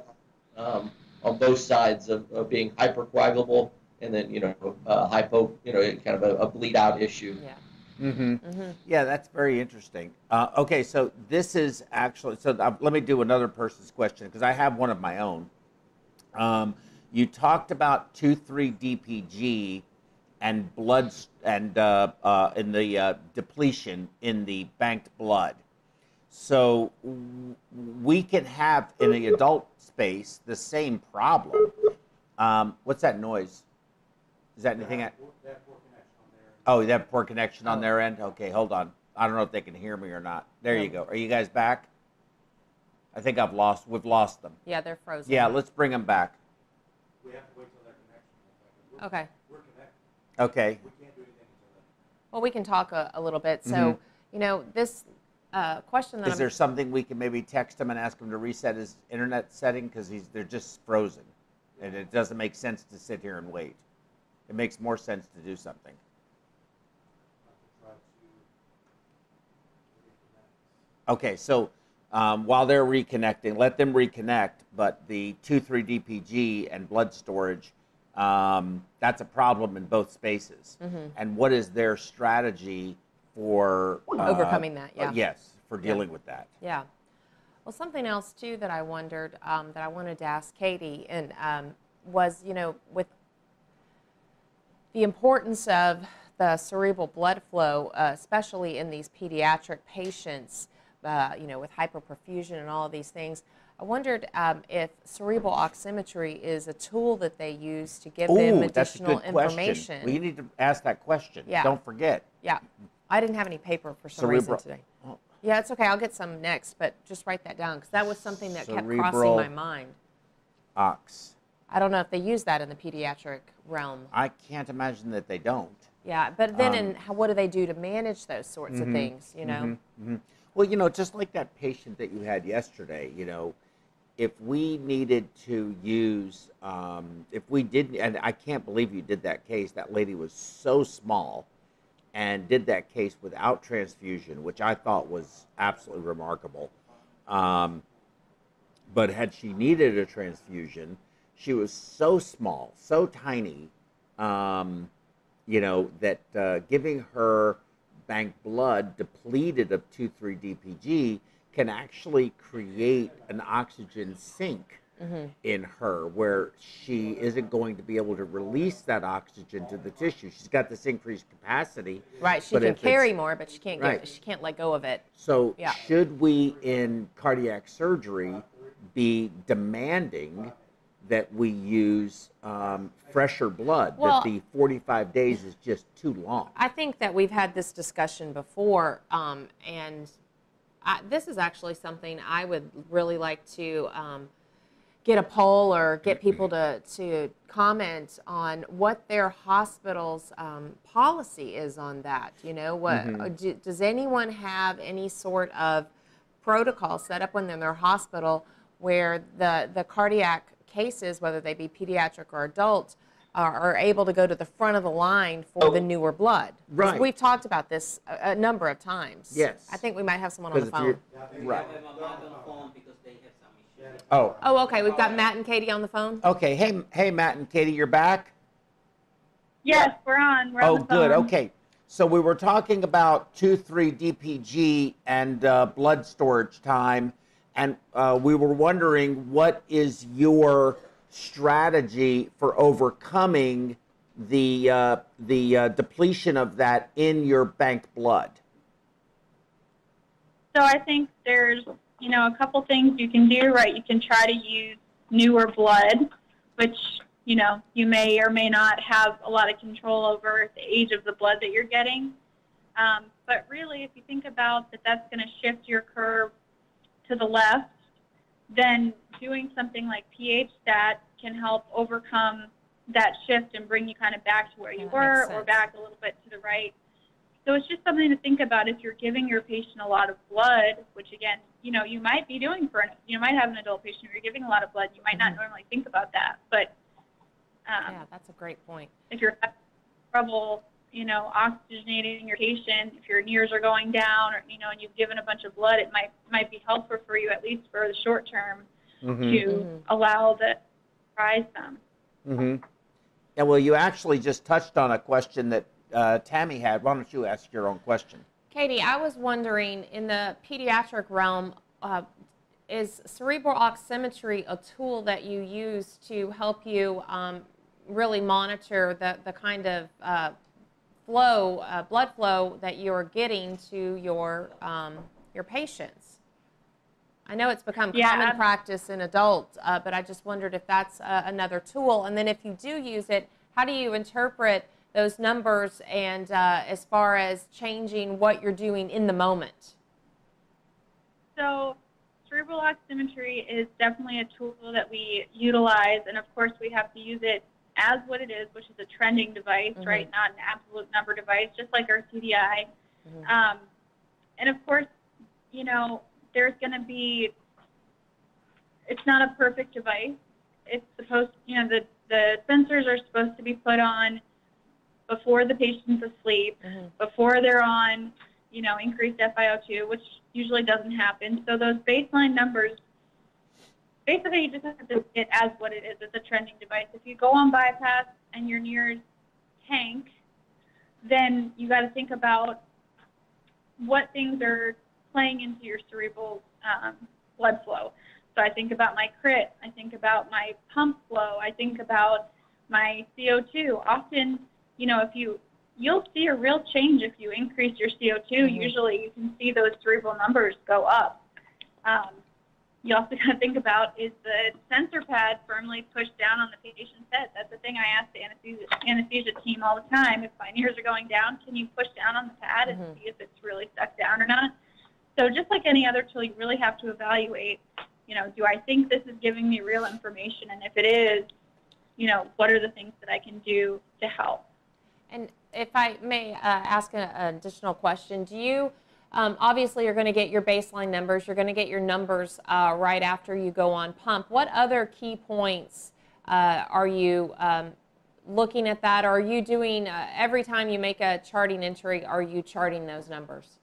um, on both sides of, of being hypercoagulable and then you know uh, hypo, you know, kind of a, a bleed out issue. Yeah. Mm-hmm. hmm Yeah, that's very interesting. Uh, okay, so this is actually so. Uh, let me do another person's question because I have one of my own. Um, you talked about two three DPG and blood and uh, uh, in the uh, depletion in the banked blood. So we can have in the adult space the same problem. Um, what's that noise? Is that anything? I- oh, that poor connection on their end. Okay, hold on. I don't know if they can hear me or not. There you go. Are you guys back? I think I've lost. We've lost them. Yeah, they're frozen. Yeah, let's bring them back. Okay. We're connected. Okay. Well, we can talk a, a little bit. So, Mhm. you know, this uh, question that Is I'm there something we can maybe text him and ask him to reset his internet setting because he's they're just frozen, and it doesn't make sense to sit here and wait. It makes more sense to do something. Okay, so um, while they're reconnecting, let them reconnect. But the two three DPG and blood storage, um, that's a problem in both spaces. Mm-hmm. And what is their strategy for uh, Overcoming that, uh, yeah. yes, for dealing with that. Yeah. Well, something else too that I wondered um, that I wanted to ask Katie and um, was, you know, with the importance of the cerebral blood flow, uh, especially in these pediatric patients, uh, you know, with hyperperfusion and all of these things. I wondered um, if cerebral oximetry is a tool that they use to give them Ooh, that's a additional good question. information. We need to ask that question. Yeah. Don't forget. Yeah, I didn't have any paper for some Cerebral- reason today. Oh. Yeah, it's okay. I'll get some next, but just write that down because that was something that kept crossing my mind. Ox. I don't know if they use that in the pediatric realm. I can't imagine that they don't. Yeah, but then Um, in how, what do they do to manage those sorts of things? You know, Mhm. Well, you know, just like that patient that you had yesterday, you know, if we needed to use, um, if we didn't, and I can't believe you did that case, that lady was so small and did that case without transfusion, which I thought was absolutely remarkable. Um, but had she needed a transfusion, she was so small, so tiny, um, you know, that uh, giving her bank blood depleted of 2,3-DPG can actually create an oxygen sink Mm-hmm. in her where she isn't going to be able to release that oxygen to the tissue. She's got this increased capacity. right? She can carry more, but she can't Right. get, she can't let go of it. So, Yeah. should we in cardiac surgery be demanding that we use um, fresher blood? Well- that the 45 days is just too long. I think that we've had this discussion before, um, and I, this is actually something I would really like to um, get a poll or get people to, to comment on what their hospital's um, policy is on that. You know, what uh, do, does anyone have any sort of protocol set up when they're in their hospital where the, the cardiac cases, whether they be pediatric or adult, are, are able to go to the front of the line for the newer blood. Right. We've talked about this a, a number of times. Yes. I think we might have someone on the Because if phone. you're right. Oh, Oh, okay. We've got Matt and Katie on the phone. okay. Hey, hey, Matt and Katie, you're back. Yes, we're on. We're on Oh, the good. Okay. So we were talking about two, three DPG and uh, blood storage time, and uh, we were wondering what is your strategy for overcoming the uh, the uh, depletion of that in your bank blood? So I think there's, you know, a couple things you can do, right? You can try to use newer blood, which, you know, you may or may not have a lot of control over the age of the blood that you're getting. Um, but really, if you think about that, that's going to shift your curve to the left, then doing something like pH stat can help overcome that shift and bring you kind of back to where you that were or back a little bit to the right. So it's just something to think about if you're giving your patient a lot of blood, which again, you know, you might be doing for an, you might have an adult patient where you're giving a lot of blood. You might not normally think about that, but um, Yeah, that's a great point. if you're having trouble, you know, oxygenating your patient, if your NIRS are going down, or you know, and you've given a bunch of blood, it might might be helpful for you at least for the short term to Mhm. allow the rise them. Mm-hmm. Yeah. Well, you actually just touched on a question that uh, Tammy had. Why don't you ask your own question? Katie, I was wondering in the pediatric realm, uh, is cerebral oximetry a tool that you use to help you um, really monitor the, the kind of uh, flow, uh, blood flow that you're getting to your, um, your patients? I know it's become Yeah, common practice in adults, uh, but I just wondered if that's uh, another tool. And then if you do use it, how do you interpret those numbers and uh, as far as changing what you're doing in the moment? So, cerebral oximetry is definitely a tool that we utilize, and of course, we have to use it as what it is, which is a trending device, Mhm. right? Not an absolute number device, just like our CDI. Mhm. Um, and of course, you know, there's going to be, it's not a perfect device. It's supposed, you know, the, the sensors are supposed to be put on before the patient's asleep, Mhm. before they're on, you know, increased FiO2, which usually doesn't happen. So those baseline numbers, basically you just have to it as what it is. It's a trending device. If you go on bypass and your NIRS tank, then you got to think about what things are playing into your cerebral um, blood flow. So I think about my crit. I think about my pump flow. I think about my CO2. Often, you know, if you you'll see a real change if you increase your CO2. Mhm. Usually, you can see those cerebral numbers go up. Um, you also got to think about is the sensor pad firmly pushed down on the patient's head? That's the thing I ask the anesthesia, anesthesia team all the time. If my NIRS are going down, can you push down on the pad and Mhm. see if it's really stuck down or not? So just like any other tool, you really have to evaluate. You know, do I think this is giving me real information? And if it is, you know, what are the things that I can do to help? And if I may uh, ask an additional question, do you, um, obviously you're going to get your baseline numbers, you're going to get your numbers uh, right after you go on pump. What other key points uh, are you um, looking at that? Are you doing, uh, every time you make a charting entry, are you charting those numbers?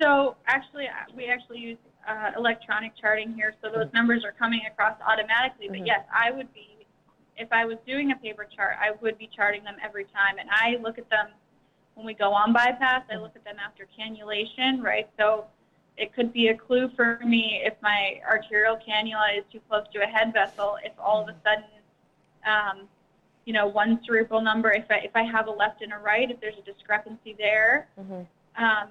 So actually, uh, we actually use uh, electronic charting here, so those numbers are coming across automatically. But Mhm. yes, I would be, if I was doing a paper chart, I would be charting them every time, and I look at them when we go on bypass. I look at them after cannulation, right? So it could be a clue for me if my arterial cannula is too close to a head vessel. If all of a sudden, um, you know, one cerebral number, if I if I have a left and a right, if there's a discrepancy there, Mhm. um,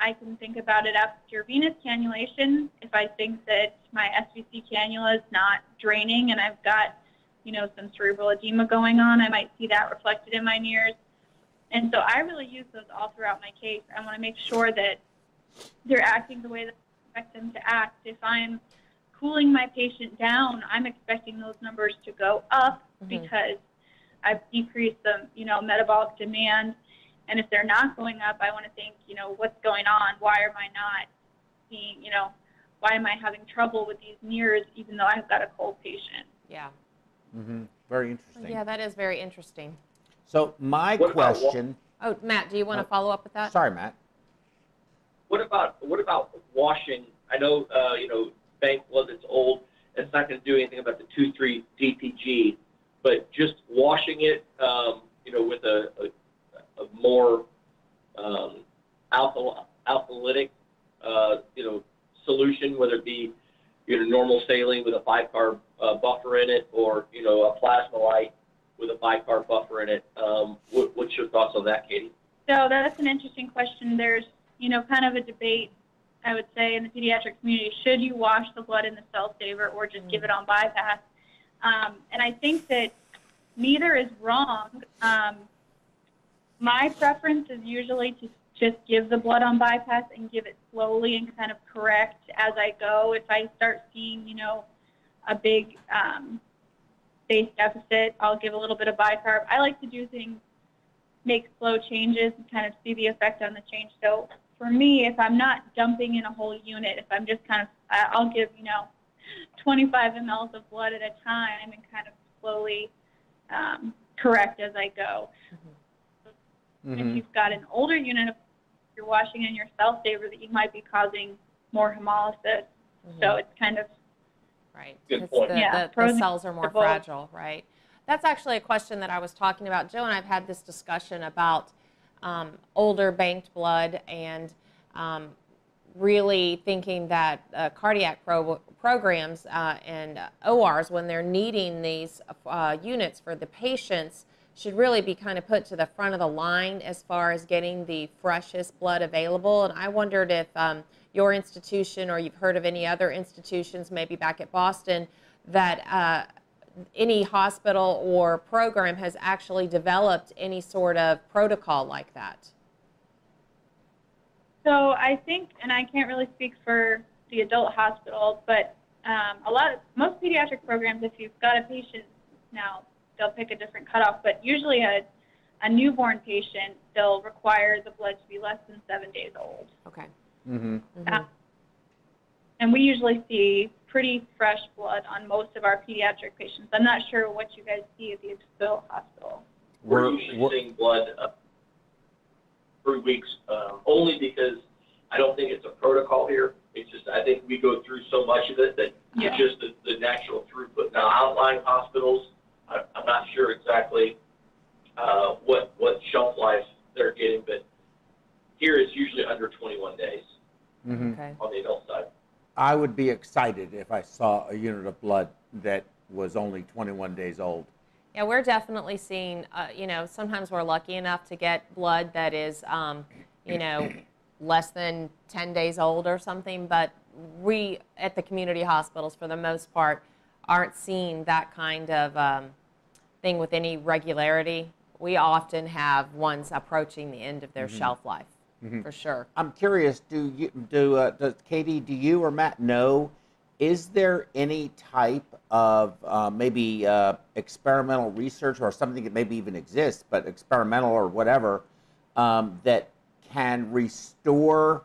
I can think about it after venous cannulation. If I think that my SVC cannula is not draining and I've got, you know, some cerebral edema going on, I might see that reflected in my NIRS. And so I really use those all throughout my case. I want to make sure that they're acting the way that I expect them to act. If I'm cooling my patient down, I'm expecting those numbers to go up Mhm. because I've decreased the, you know, metabolic demand. And if they're not going up, I want to think, you know, what's going on? Why am I not seeing, you know, why am I having trouble with these NIRS even though I've got a cold patient? Yeah. Hmm Very interesting. Yeah, that is very interesting. So my What about question. Oh, Matt, do you want to Oh, follow up with that? Sorry, Matt. What about what about washing? I know uh, you know bank blood that's old. It's not going to do anything about the two three DPG, but just washing it, um, you know, with a, a, a more um, alpha alphalytic, uh, you know, solution, whether it be you know normal saline with a bicarb uh, buffer in it, or you know a Plasma-Lyte with a bicarb buffer in it. Um, what, what's your thoughts on that, Katie? So that's an interesting question. There's, you know, kind of a debate, I would say, in the pediatric community. Should you wash the blood in the cell saver or just give it on bypass? Um, and I think that neither is wrong. Um, my preference is usually to just give the blood on bypass and give it slowly and kind of correct as I go. If I start seeing, you know, a big um, base deficit, I'll give a little bit of bicarb. I like to do things make slow changes and kind of see the effect on the change. So for me, if I'm not dumping in a whole unit, if I'm just kind of, I'll give, you know, 25 mLs of blood at a time and kind of slowly um, correct as I go. If Mhm. you've got an older unit, if you're washing in your cell saver, that you might be causing more hemolysis. So it's kind of Right. Good point. The, Yeah, the, the cells are more fragile, right? That's actually a question that I was talking about. Joe and I have had this discussion about um, older banked blood and um, really thinking that uh, cardiac pro- programs uh, and ORs, when they're needing these uh, units for the patients, should really be kind of put to the front of the line as far as getting the freshest blood available. And I wondered if um, your institution or you've heard of any other institutions, maybe back at Boston, that uh, any hospital or program has actually developed any sort of protocol like that. So I think, and I can't really speak for the adult hospital, but um, a lot of most pediatric programs, if you've got a patient now, they'll pick a different cutoff. But usually, a a newborn patient, they'll require the blood to be less than seven days old. Okay. Mm-hmm. Uh, and we usually see pretty fresh blood on most of our pediatric patients. I'm not sure what you guys see at the adult hospital. We're, We're- usually seeing blood uh, three weeks, um, only because I don't think it's a protocol here. It's just, I think we go through so much of it that Yeah. it's just the, the natural throughput. Now, outlying hospitals, I, I'm not sure exactly uh, what, what shelf life they're getting, but here it's usually under 21 days Mm-hmm. Okay. on the adult side. I would be excited if I saw a unit of blood that was only 21 days old. Yeah, we're definitely seeing, uh, you know, sometimes we're lucky enough to get blood that is, um, you know, less than 10 days old or something, but we at the community hospitals, for the most part, aren't seeing that kind of um, thing with any regularity. We often have ones approaching the end of their shelf life, for sure. I'm curious. Do you do uh, does Katie? Do you or Matt know? Is there any type of uh, maybe uh, experimental research or something that maybe even exists, but experimental or whatever, um, that can restore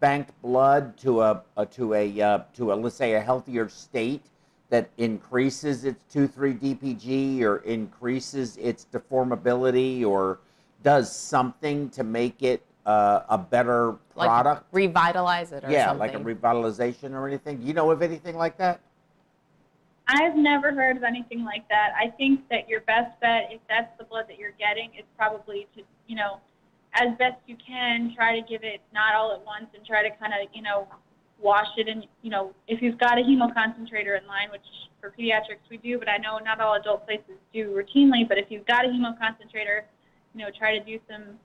banked blood to a, a to a uh, to a let's say a healthier state that increases its 2,3 DPG or increases its deformability or does something to make it uh, a better Like product? revitalize it or yeah, something. like a revitalization or anything. Do you know of anything like that? I've never heard of anything like that. I think that your best bet, if that's the blood that you're getting, is probably to, you know, as best you can, try to give it not all at once and try to kind of, you know, wash it and you know, if you've got a hemoconcentrator in line, which for pediatrics we do, but I know not all adult places do routinely, but if you've got a hemoconcentrator, you know, try to do some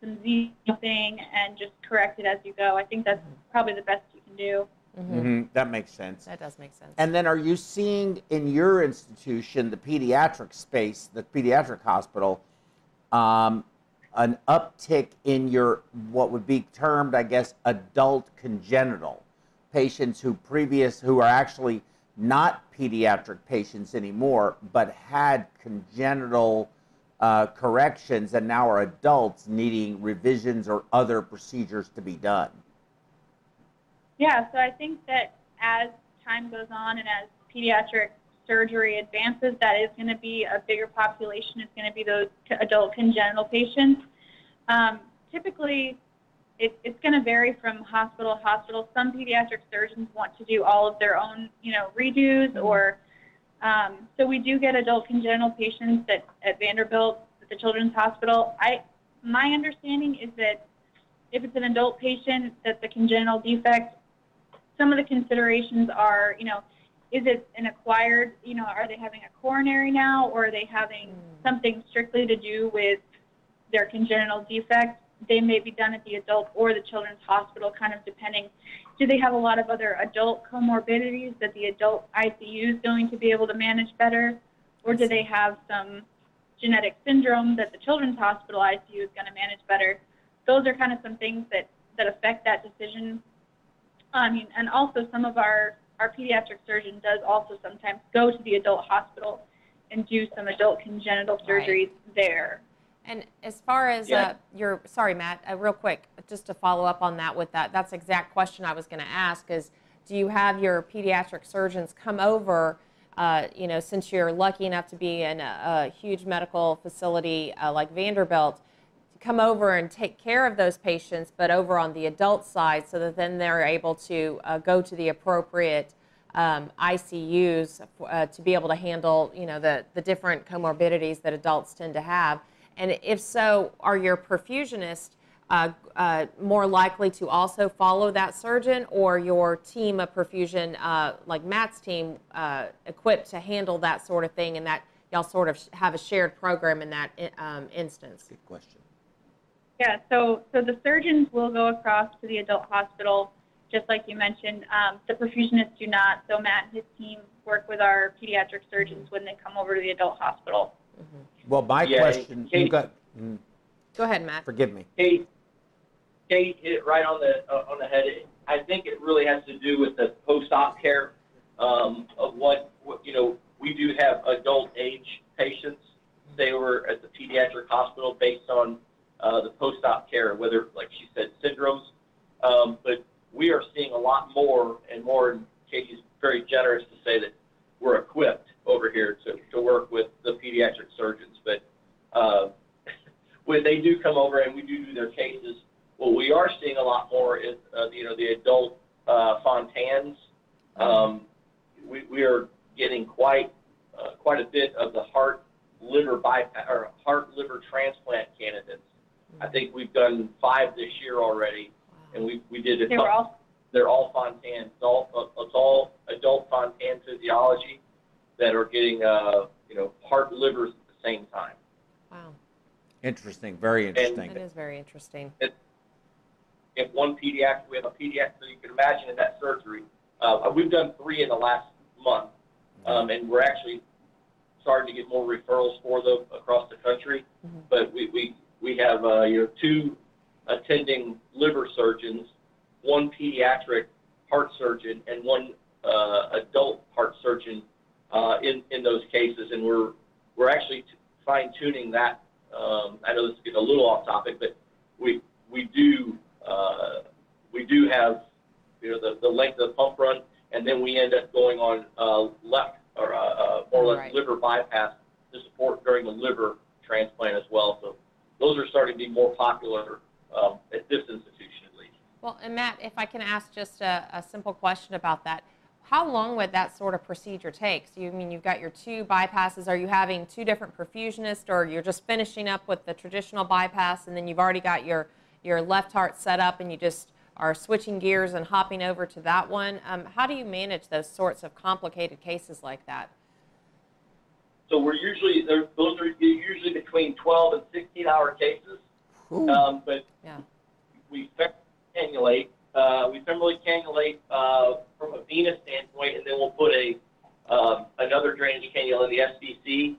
some Z thing and just correct it as you go. I think that's probably the best you can do. Mhm. Mm-hmm. That makes sense. That does make sense. And then, are you seeing in your institution, the pediatric space, the pediatric hospital, um, an uptick in your what would be termed, I guess, adult congenital patients who previous who are actually not pediatric patients anymore, but had congenital uh, corrections and now are adults needing revisions or other procedures to be done. Yeah, so I think that as time goes on and as pediatric surgery advances, that is going to be a bigger population. It's going to be those adult congenital patients. Um, typically, it, it's going to vary from hospital to hospital. Some pediatric surgeons want to do all of their own, you know, redos, or um, so we do get adult congenital patients at, at Vanderbilt, at the Children's Hospital. I, my understanding is that if it's an adult patient, that the congenital defect some of the considerations are, you know, is it an acquired, you know, are they having a coronary now or are they having something strictly to do with their congenital defect? They may be done at the adult or the children's hospital, kind of depending. Do they have a lot of other adult comorbidities that the adult ICU is going to be able to manage better? Or do they have some genetic syndrome that the children's hospital ICU is going to manage better? Those are kind of some things that, that affect that decision I mean, and also some of our, our pediatric surgeon does also sometimes go to the adult hospital and do some adult congenital Right. surgeries there. And as far as Yeah. uh, your, sorry, Matt, uh, real quick, just to follow up on that with that, that's the exact question I was going to ask is, do you have your pediatric surgeons come over, uh, you know, since you're lucky enough to be in a, a huge medical facility uh, like Vanderbilt, to come over and take care of those patients, but over on the adult side, so that then they're able to uh, go to the appropriate um, ICUs uh, to be able to handle, you know, the, the different comorbidities that adults tend to have. And if so, are your perfusionists uh, uh, more likely to also follow that surgeon, or your team of perfusion, uh, like Matt's team, uh, equipped to handle that sort of thing, and that y'all sort of have a shared program in that um, instance? Good question. Yeah, so so the surgeons will go across to the adult hospital, just like you mentioned. Um, the perfusionists do not. So Matt and his team work with our pediatric surgeons when they come over to the adult hospital. Well, my Yeah, question, you Kate- got, mm, Go ahead, Matt. forgive me. Kate, Kate hit it right on the uh, on the head. I think it really has to do with the post-op care um, of what, what you know. We do have adult age patients They were at the pediatric hospital based on uh, the post-op care, whether, like she said, syndromes. Um, but we are seeing a lot more and more. And Katie's very generous to say that we're equipped over here to, to work with the pediatric surgeons. But uh, when they do come over and we do do their cases, what we are seeing a lot more is, uh, you know, the adult uh, Fontans. Um, we, we are getting quite uh, quite a bit of the heart liver bypass or heart liver transplant candidates. I think we've done five this year already, and we we did a They couple- all they're all Fontans. It's all uh, it's all adult Fontan physiology that are getting uh, you know heart livers at the same time. Wow, Interesting, very interesting. that is very interesting. if one pediatric, we have a pediatric, so you can imagine in that surgery, uh, we've done three in the last month, um, and we're actually starting to get more referrals for them across the country. Mhm. But we, we, we have, uh, you know, two attending liver surgeons, one pediatric heart surgeon, and one, uh, adult heart surgeon, uh, in, in those cases, and we're, we're actually fine tuning that. Um, I know this is getting a little off topic, but we, we do, uh, we do have, you know, the, the length of the pump run, and then we end up going on uh, left or uh, uh, more or less Right. liver bypass to support during the liver transplant as well. So those are starting to be more popular um, at this institution at least. Well, and Matt, if I can ask just a, a simple question about that, how long would that sort of procedure take? So you I mean you've got your two bypasses? Are you having two different perfusionists, or you're just finishing up with the traditional bypass, and then you've already got your your left heart set up, and you just are switching gears and hopping over to that one? Um, how do you manage those sorts of complicated cases like that? So we're usually those are usually between 12 and 16 hour cases, um, but Yeah. we femorally cannulate. Uh, we femorally cannulate uh, from a venous standpoint, and then we'll put a um, another drainage cannula in the SVC,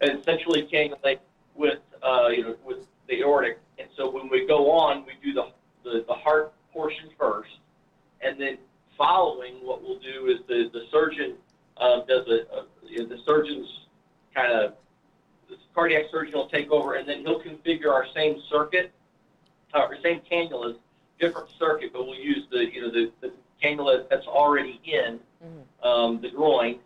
and essentially cannulate with uh, you know with the aortic. And so when we go on, we do the the, the heart portion first, and then following, what we'll do is the the surgeon um, does a, a you know, the surgeon's kind of cardiac surgeon will take over, and then he'll configure our same circuit, uh, or same cannulas, different circuit, but we'll use the you know the, the cannula that's already in Mhm. um, the groin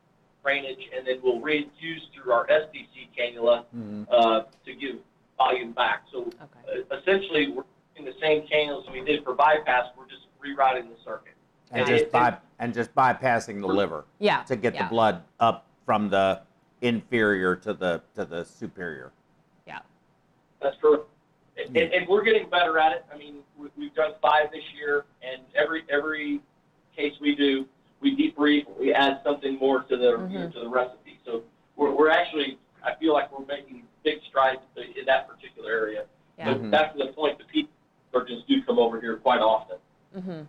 drainage, and then we'll reinfuse through our SVC cannula mhm. uh, to give volume back. So Okay. uh, essentially, we're using the same cannulas we did for bypass. We're just rerouting the circuit. And it- just it- by, and just bypassing the liver Yeah. to get yeah, the blood up from the inferior to the, to the superior. Yeah. That's correct. And, and, and we're getting better at it. I mean, we, we've done five this year, and every every case we do, we debrief, we add something more to the you know, Mhm. to the recipe. So we're, we're actually, I feel like we're making big strides in that particular area. Yeah. But back to the point, the people surgeons do come over here quite often. hmm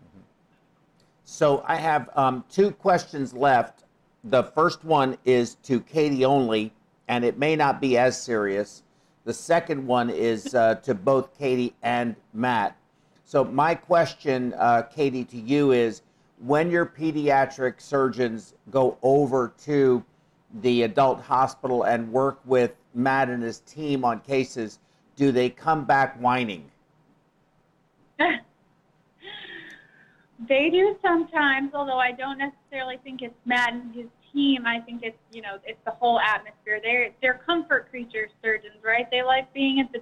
So I have um, two questions left. The first one is to Katie only, and it may not be as serious. The second one is uh, to both Katie and Matt. So my question, uh, Katie, to you is: When your pediatric surgeons go over to the adult hospital and work with Matt and his team on cases, do they come back whining? They do sometimes, although I don't necessarily think it's Matt and his team. I think it's you know it's the whole atmosphere. They're they're comfort creatures, surgeons, right? They like being at the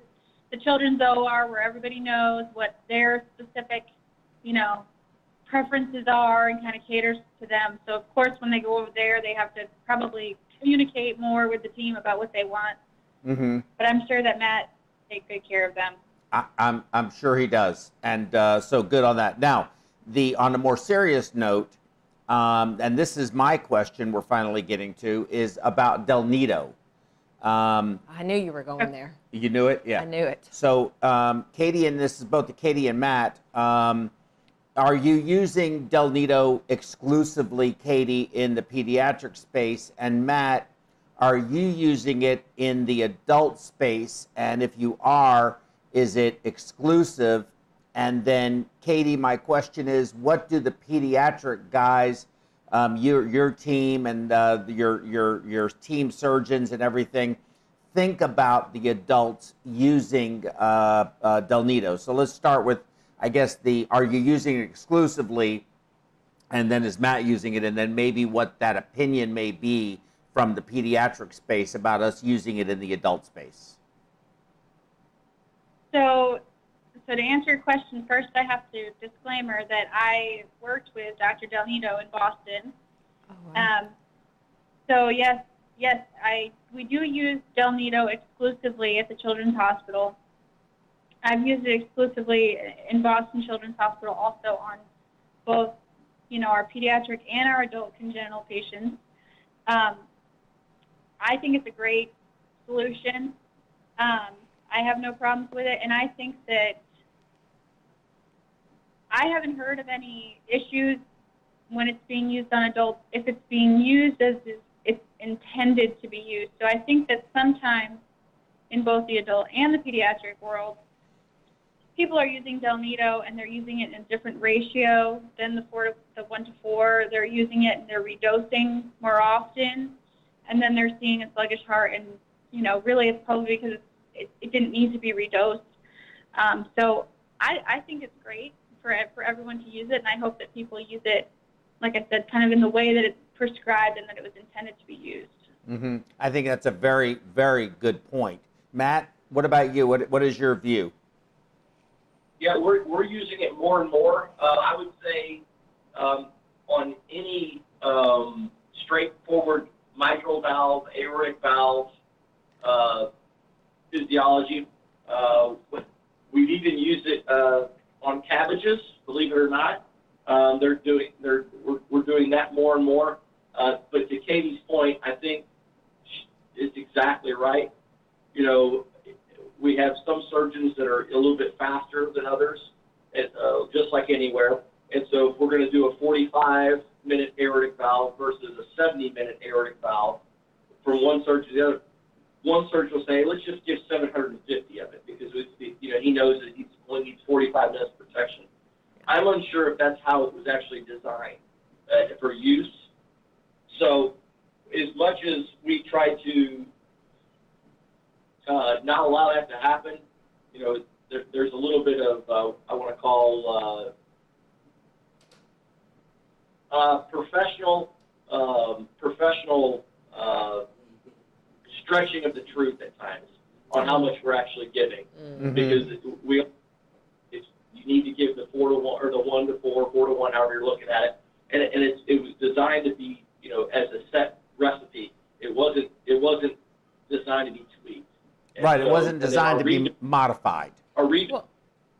the children's OR where everybody knows what their specific, you know, preferences are and kind of caters to them. So of course, when they go over there, they have to probably communicate more with the team about what they want. Mm-hmm. But I'm sure that Matt take good care of them. I, I'm I'm sure he does, and uh, so good on that. Now, the on a more serious note, um, and this is my question. We're finally getting to is about Del Nido. Um, I knew you were going there. you knew it, yeah. I knew it. So, um, Katie, and this is both to Katie and Matt. Um, are you using Del Nido exclusively, Katie, in the pediatric space? And Matt, are you using it in the adult space? And if you are, is it exclusive? And then, Katie, my question is what do the pediatric guys, um, your, your team and uh, your, your, your team surgeons and everything, think about the adults using uh, uh? So let's start with, I guess, the are you using it exclusively? And then is Matt using it? And then maybe what that opinion may be from the pediatric space about us using it in the adult space. So, so to answer your question, first I have to disclaimer that I worked with Dr. Del Nido in Boston. Oh, wow. Um, so yes, yes, I we do use Del Nido exclusively at the Children's Hospital. I've used it exclusively in Boston Children's Hospital, also on both, you know, our pediatric and our adult congenital patients. Um, I think it's a great solution. Um, I have no problems with it, and I think that I haven't heard of any issues when it's being used on adults if it's being used as it's intended to be used. So I think that sometimes in both the adult and the pediatric world, people are using Del Nido and they're using it in a different ratio than the four to the one to four. They're using it and they're redosing more often, and then they're seeing a sluggish heart. And you know, really, it's probably because it, it didn't need to be redosed. Um, so I, I think it's great for for everyone to use it, and I hope that people use it, like I said, kind of in the way that it's prescribed and that it was intended to be used. hmm I think that's a very, very good point. Matt, what about you? What, what is your view? Yeah, we're, we're using it more and more. Uh, I would say um, on any um, straightforward mitral valve, aortic valve uh, physiology. Uh, we've even used it uh, on CABGs, believe it or not. Um, they're doing, they're, we're, we're doing that more and more. Uh, but to Katie's point, I think it's exactly right. You know, we have some surgeons that are a little bit faster than others, and, uh, just like anywhere. And so if we're going to do a 45 minute aortic valve versus a 70 minute aortic valve, from one surgeon to the other, one surgeon will say, let's just give 750 of it because it's, you know he knows that he only needs 45 minutes protection. I'm unsure if that's how it was actually designed uh, for use. So as much as we try to uh, not allow that to happen, you know, there, there's a little bit of uh, I want to call uh, uh, professional um, professional uh, stretching of the truth at times on how much we're actually giving Mhm. because we it's, you need to give the four to one or the one to four, four to one, however you're looking at it, and, it- and it's, it was designed to be you know as a set recipe. It wasn't it wasn't designed to be tweaked. And Right, it wasn't designed our to be modified. our read- Well,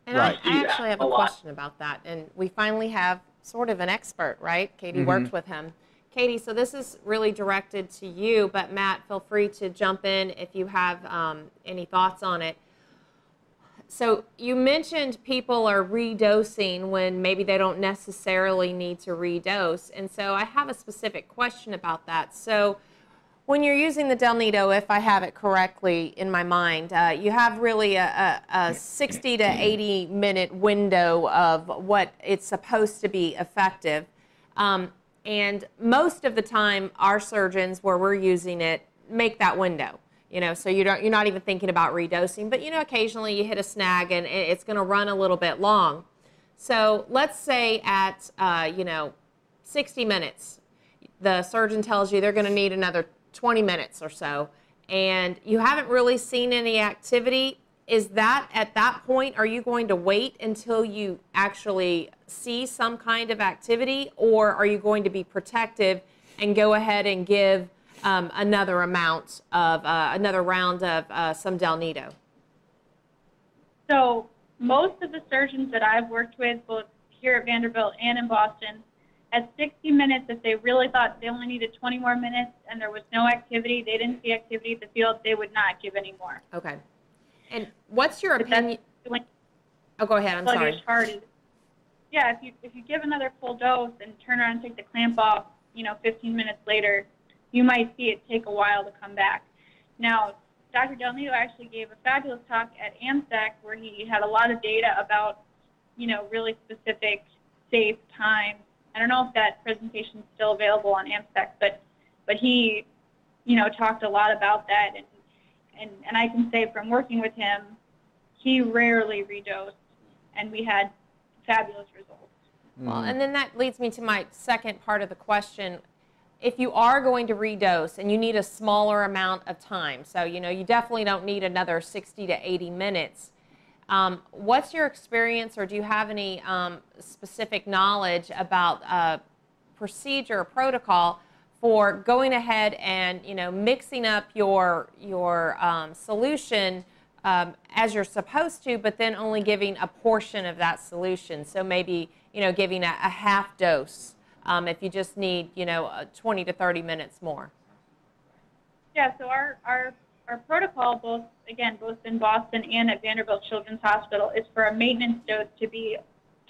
And Right. I, I actually have a a lot. question about that. And we finally have sort of an expert, right? Katie Mhm. worked with him. Katie, so this is really directed to you, but Matt, feel free to jump in if you have um, any thoughts on it. So you mentioned people are redosing when maybe they don't necessarily need to redose. And so I have a specific question about that. So when you're using the Del Nido, if I have it correctly in my mind, uh, you have really a, a, a 60 to 80 minute window of what it's supposed to be effective. Um, and most of the time, our surgeons, where we're using it, make that window. You know, so you don't, you're not even thinking about redosing, but you know, occasionally you hit a snag and it's going to run a little bit long. So let's say at, uh, you know, 60 minutes, the surgeon tells you they're going to need another 20 minutes or so, and you haven't really seen any activity. Is that at that point, are you going to wait until you actually see some kind of activity, or are you going to be protective and go ahead and give um, another amount of uh, another round of uh, some Del Nido? So most of the surgeons that I've worked with, both here at Vanderbilt and in Boston, at 60 minutes, if they really thought they only needed 20 more minutes and there was no activity, they didn't see activity at the field, they would not give any more. Okay. And what's your But opinion? Oh, go ahead. I'm sorry. sluggish heart is. Yeah, if you if you give another full dose and turn around and take the clamp off, you know, 15 minutes later, you might see it take a while to come back. Now, Dr. Del Nido actually gave a fabulous talk at AmSECT where he had a lot of data about, you know, really specific safe times. I don't know if that presentation is still available on AmSECT, but but he, you know, talked a lot about that and and and I can say from working with him, he rarely redosed, and we had fabulous results. Well, and then that leads me to my second part of the question. If you are going to redose and you need a smaller amount of time, so you know you definitely don't need another 60 to 80 minutes. Um, what's your experience, or do you have any um, specific knowledge about uh, procedure or protocol for going ahead and you know mixing up your your um, solution um, as you're supposed to, but then only giving a portion of that solution. So maybe you know giving a, a half dose um, if you just need you know uh, 20 to 30 minutes more. Yeah, so our, our, our protocol, both, again, both in Boston and at Vanderbilt Children's Hospital, is for a maintenance dose to be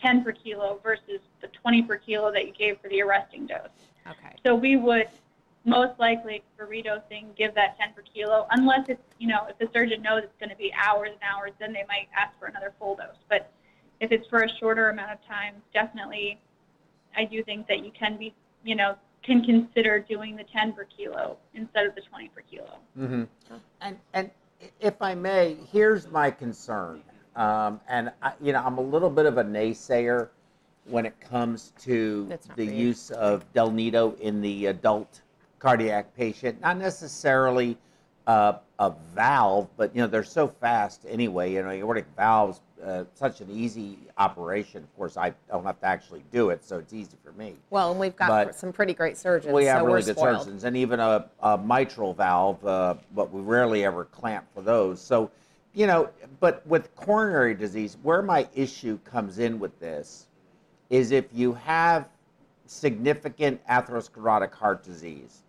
10 per kilo versus the 20 per kilo that you gave for the arresting dose. Okay. So we would most likely for redosing give that 10 per kilo, unless it's, you know, if the surgeon knows it's going to be hours and hours, then they might ask for another full dose. But if it's for a shorter amount of time, definitely, I do think that you can be, you know, can consider doing the 10 per kilo instead of the 20 per kilo. hmm And, and if I may, here's my concern. Um, and, I, you know, I'm a little bit of a naysayer when it comes to the for use of Del Nido in the adult cardiac patient. Not necessarily uh, a valve, but, you know, they're so fast anyway. You know, aortic valves, uh, such an easy operation. Of course, I don't have to actually do it, so it's easy for me. Well, and we've got But- some pretty great surgeons. We have so really good spoiled. surgeons, and even a, a mitral valve, uh, but we rarely ever clamp for those. So, you know, but with coronary disease, where my issue comes in with this is if you have significant atherosclerotic heart disease,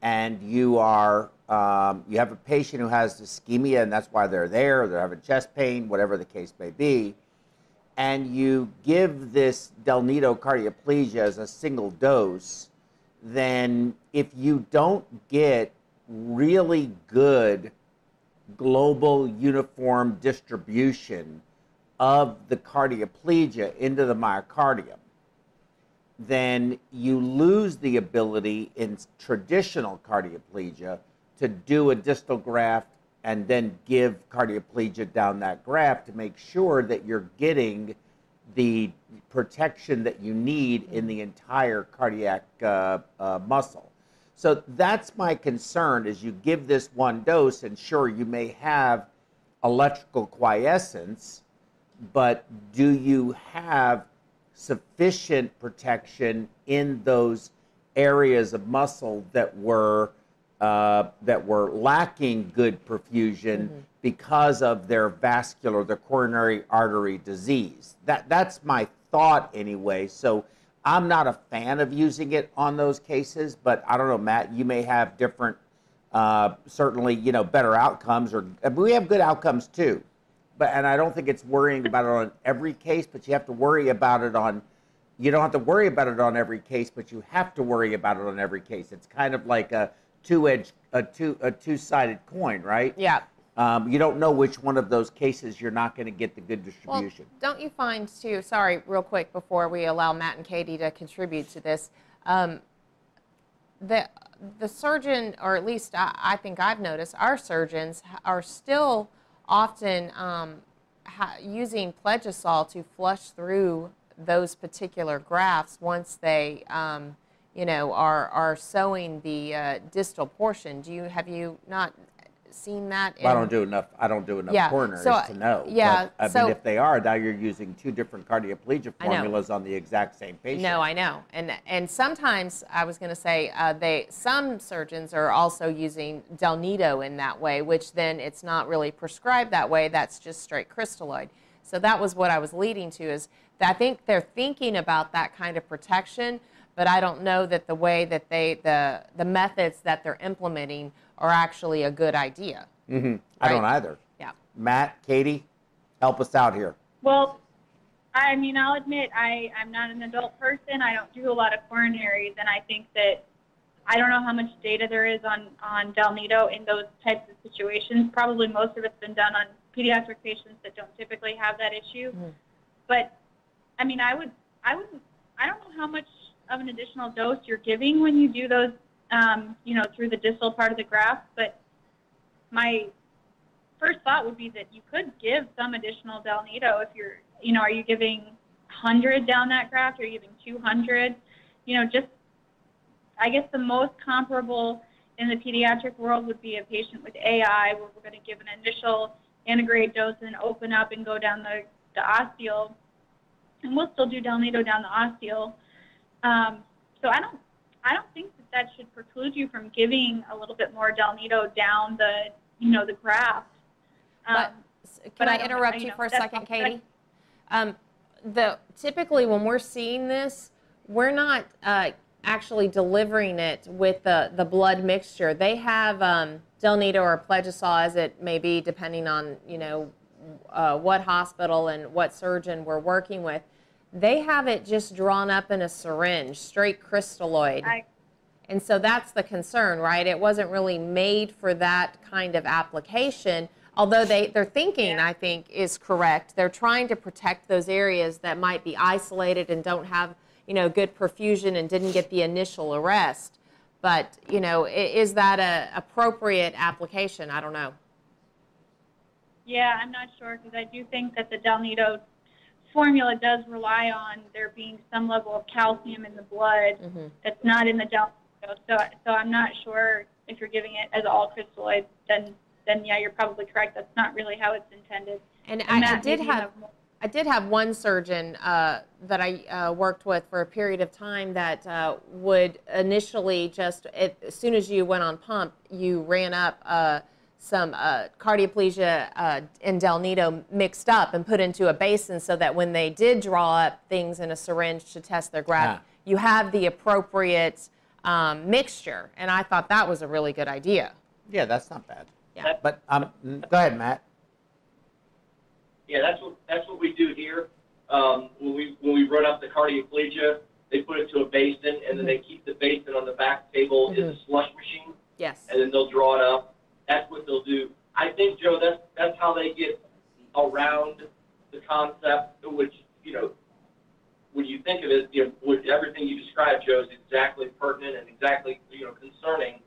and you are um, you have a patient who has ischemia, and that's why they're there, they're having chest pain, whatever the case may be, and you give this Del Nido cardioplegia as a single dose, then if you don't get really good global uniform distribution of the cardioplegia into the myocardium, then you lose the ability in traditional cardioplegia to do a distal graft and then give cardioplegia down that graft to make sure that you're getting the protection that you need in the entire cardiac uh, uh, muscle. So that's my concern is you give this one dose and sure you may have electrical quiescence, but do you have sufficient protection in those areas of muscle that were uh, that were lacking good perfusion because of their vascular, their coronary artery disease. That that's my thought anyway. So I'm not a fan of using it on those cases, but I don't know, Matt. You may have different, uh, certainly, you know, better outcomes, or we have good outcomes too. But and I don't think it's worrying about it on every case, but you have to worry about it on. You don't have to worry about it on every case, but you have to worry about it on every case. It's kind of like a two-edged, a two, a two-sided coin, right? Yeah. Um, you don't know which one of those cases you're not going to get the good Well, distribution. don't you find too? Sorry, real quick before we allow Matt and Katie to contribute to this, um, the the surgeon, or at least I, I think I've noticed, our surgeons are still often um, ha- using Plegisol to flush through those particular grafts once they, um, you know, are are sewing the uh, distal portion. Do you have you not seen that. I don't do enough. I don't do enough Yeah, coronaries so, to know. yeah, But, I so- mean, if they are, now you're using two different cardioplegia formulas on the exact same patient. No, I know, and and sometimes I was going to say uh, they some surgeons are also using Del Nido in that way, which then it's not really prescribed that way. That's just straight crystalloid. So that was what I was leading to is that I think they're thinking about that kind of protection, but I don't know that the way that they the the methods that they're implementing are actually a good idea. hmm I don't either. Yeah. Matt, Katie, help us out here. Well, I mean, I'll admit I, I'm not an adult person. I don't do a lot of coronaries, and I think that I don't know how much data there is on, on Del Nido in those types of situations. Probably most of it's been done on pediatric patients that don't typically have that issue. Mhm. But I mean, I would, I would, I don't know how much of an additional dose you're giving when you do those, um, you know, through the distal part of the graft. But my first thought would be that you could give some additional Del Nido if you're, you know, are you giving 100 down that graft? Are you giving 200? You know, just, I guess the most comparable in the pediatric world would be a patient with AI where we're going to give an initial antegrade dose and open up and go down the, the ostial. And we'll still do Del Nido down the ostial. Um, so I don't, I don't think that that should preclude you from giving a little bit more Del Nido down the, you know, the graft. Um, But can but I, I interrupt you you know, for a second, Katie? Um, the typically when we're seeing this, we're not uh, actually delivering it with the the blood mixture. They have um, Del Nido or Plegisol, as it may be, depending on you know uh, what hospital and what surgeon we're working with. They have it just drawn up in a syringe, straight crystalloid. I, And so that's the concern, right? It wasn't really made for that kind of application. Although they, their thinking, Yeah. I think, is correct. They're trying to protect those areas that might be isolated and don't have, you know, good perfusion and didn't get the initial arrest. But, you know, is that a appropriate application? I don't know. yeah, I'm not sure because I do think that the Del Nido formula does rely on there being some level of calcium in the blood Mhm. that's not in the Nido. So, so I'm not sure if you're giving it as all crystalloid, then, then yeah, you're probably correct. That's not really how it's intended. And, And I, I did have, more- I did have one surgeon uh, that I uh, worked with for a period of time that uh, would initially just, it, as soon as you went on pump, you ran up uh, some uh, cardioplegia uh, and Del Nido mixed up and put into a basin so that when they did draw up things in a syringe to test their graft, Ah. you have the appropriate um, mixture. And I thought that was a really good idea. Yeah, that's not bad. Yeah. But um, go ahead, Matt. Yeah, that's what that's what we do here. Um, when we when we run up the cardioplegia, they put it to a basin, and then they keep the basin on the back table in the slush machine, Yes. and then they'll draw it up. That's what they'll do. I think, Joe, that's that's how they get around the concept, which you know, when you think of it, you know, everything you described, Joe, is exactly pertinent and exactly you know concerning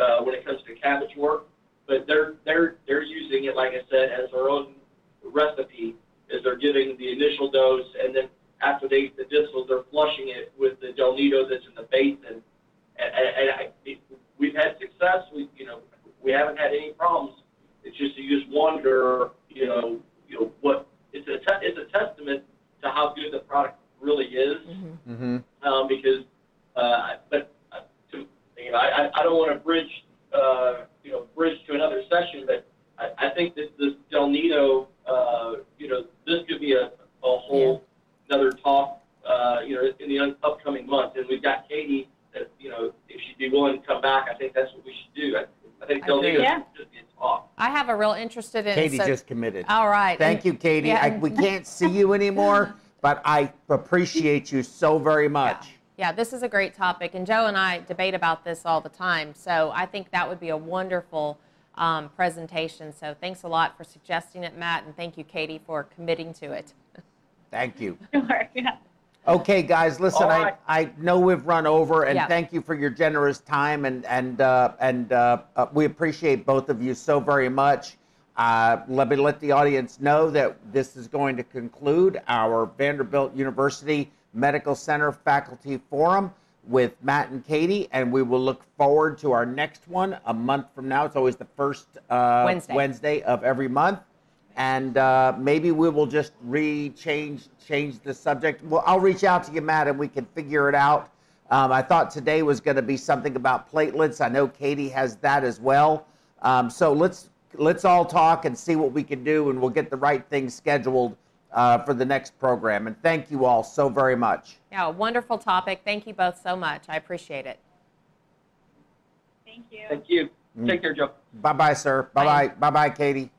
uh, when it comes to CABG work. But they're they're they're using it, like I said, as their own recipe. Is they're giving the initial dose, and then after they eat the distal, they're flushing it with the Del Nido that's in the basin. And, and, and I, it, we've had success. We you know we haven't had any problems. It's just you just wonder, you know, you know what it's a te- it's a testament to how good the product really is Mhm. Mm-hmm. um, because, uh, but uh, to, you know, I, I- I don't want to bridge, uh, you know, bridge to another session, but I, I think that this Del Nido, uh, you know, this could be a, a whole another talk, uh, you know, in the un- upcoming months. And we've got Katie that, you know, if she'd be willing to come back, I think that's what we should do. I, I think I Del agree. Nido Yeah. should just be talk. I have a real interest in Katie so- just committed. All right. Thank you, Katie. Yeah. I, we can't see you anymore, but I appreciate you so very much. Yeah, this is a great topic, and Joe and I debate about this all the time. So I think that would be a wonderful um, presentation. So thanks a lot for suggesting it, Matt, and thank you, Katie, for committing to it. Thank you. Sure, yeah. Okay, guys, listen. All I. I know we've run over, and Yeah. thank you for your generous time, and and uh, and uh, uh, we appreciate both of you so very much. Uh, let me let the audience know that this is going to conclude our Vanderbilt University Medical Center Faculty Forum. with Matt and Katie, and we will look forward to our next one a month from now. It's always the first uh, Wednesday. Wednesday of every month, and uh, maybe we will just re-change change the subject. Well, I'll reach out to you, Matt, and we can figure it out. Um, I thought today was going to be something about platelets. I know Katie has that as well. Um, so let's let's all talk and see what we can do, and we'll get the right things scheduled uh, for the next program. And thank you all so very much. Yeah, wonderful topic. Thank you both so much. I appreciate it. Thank you. Thank you. Take care, Joe. Bye bye, sir. Bye bye. Bye bye, Katie.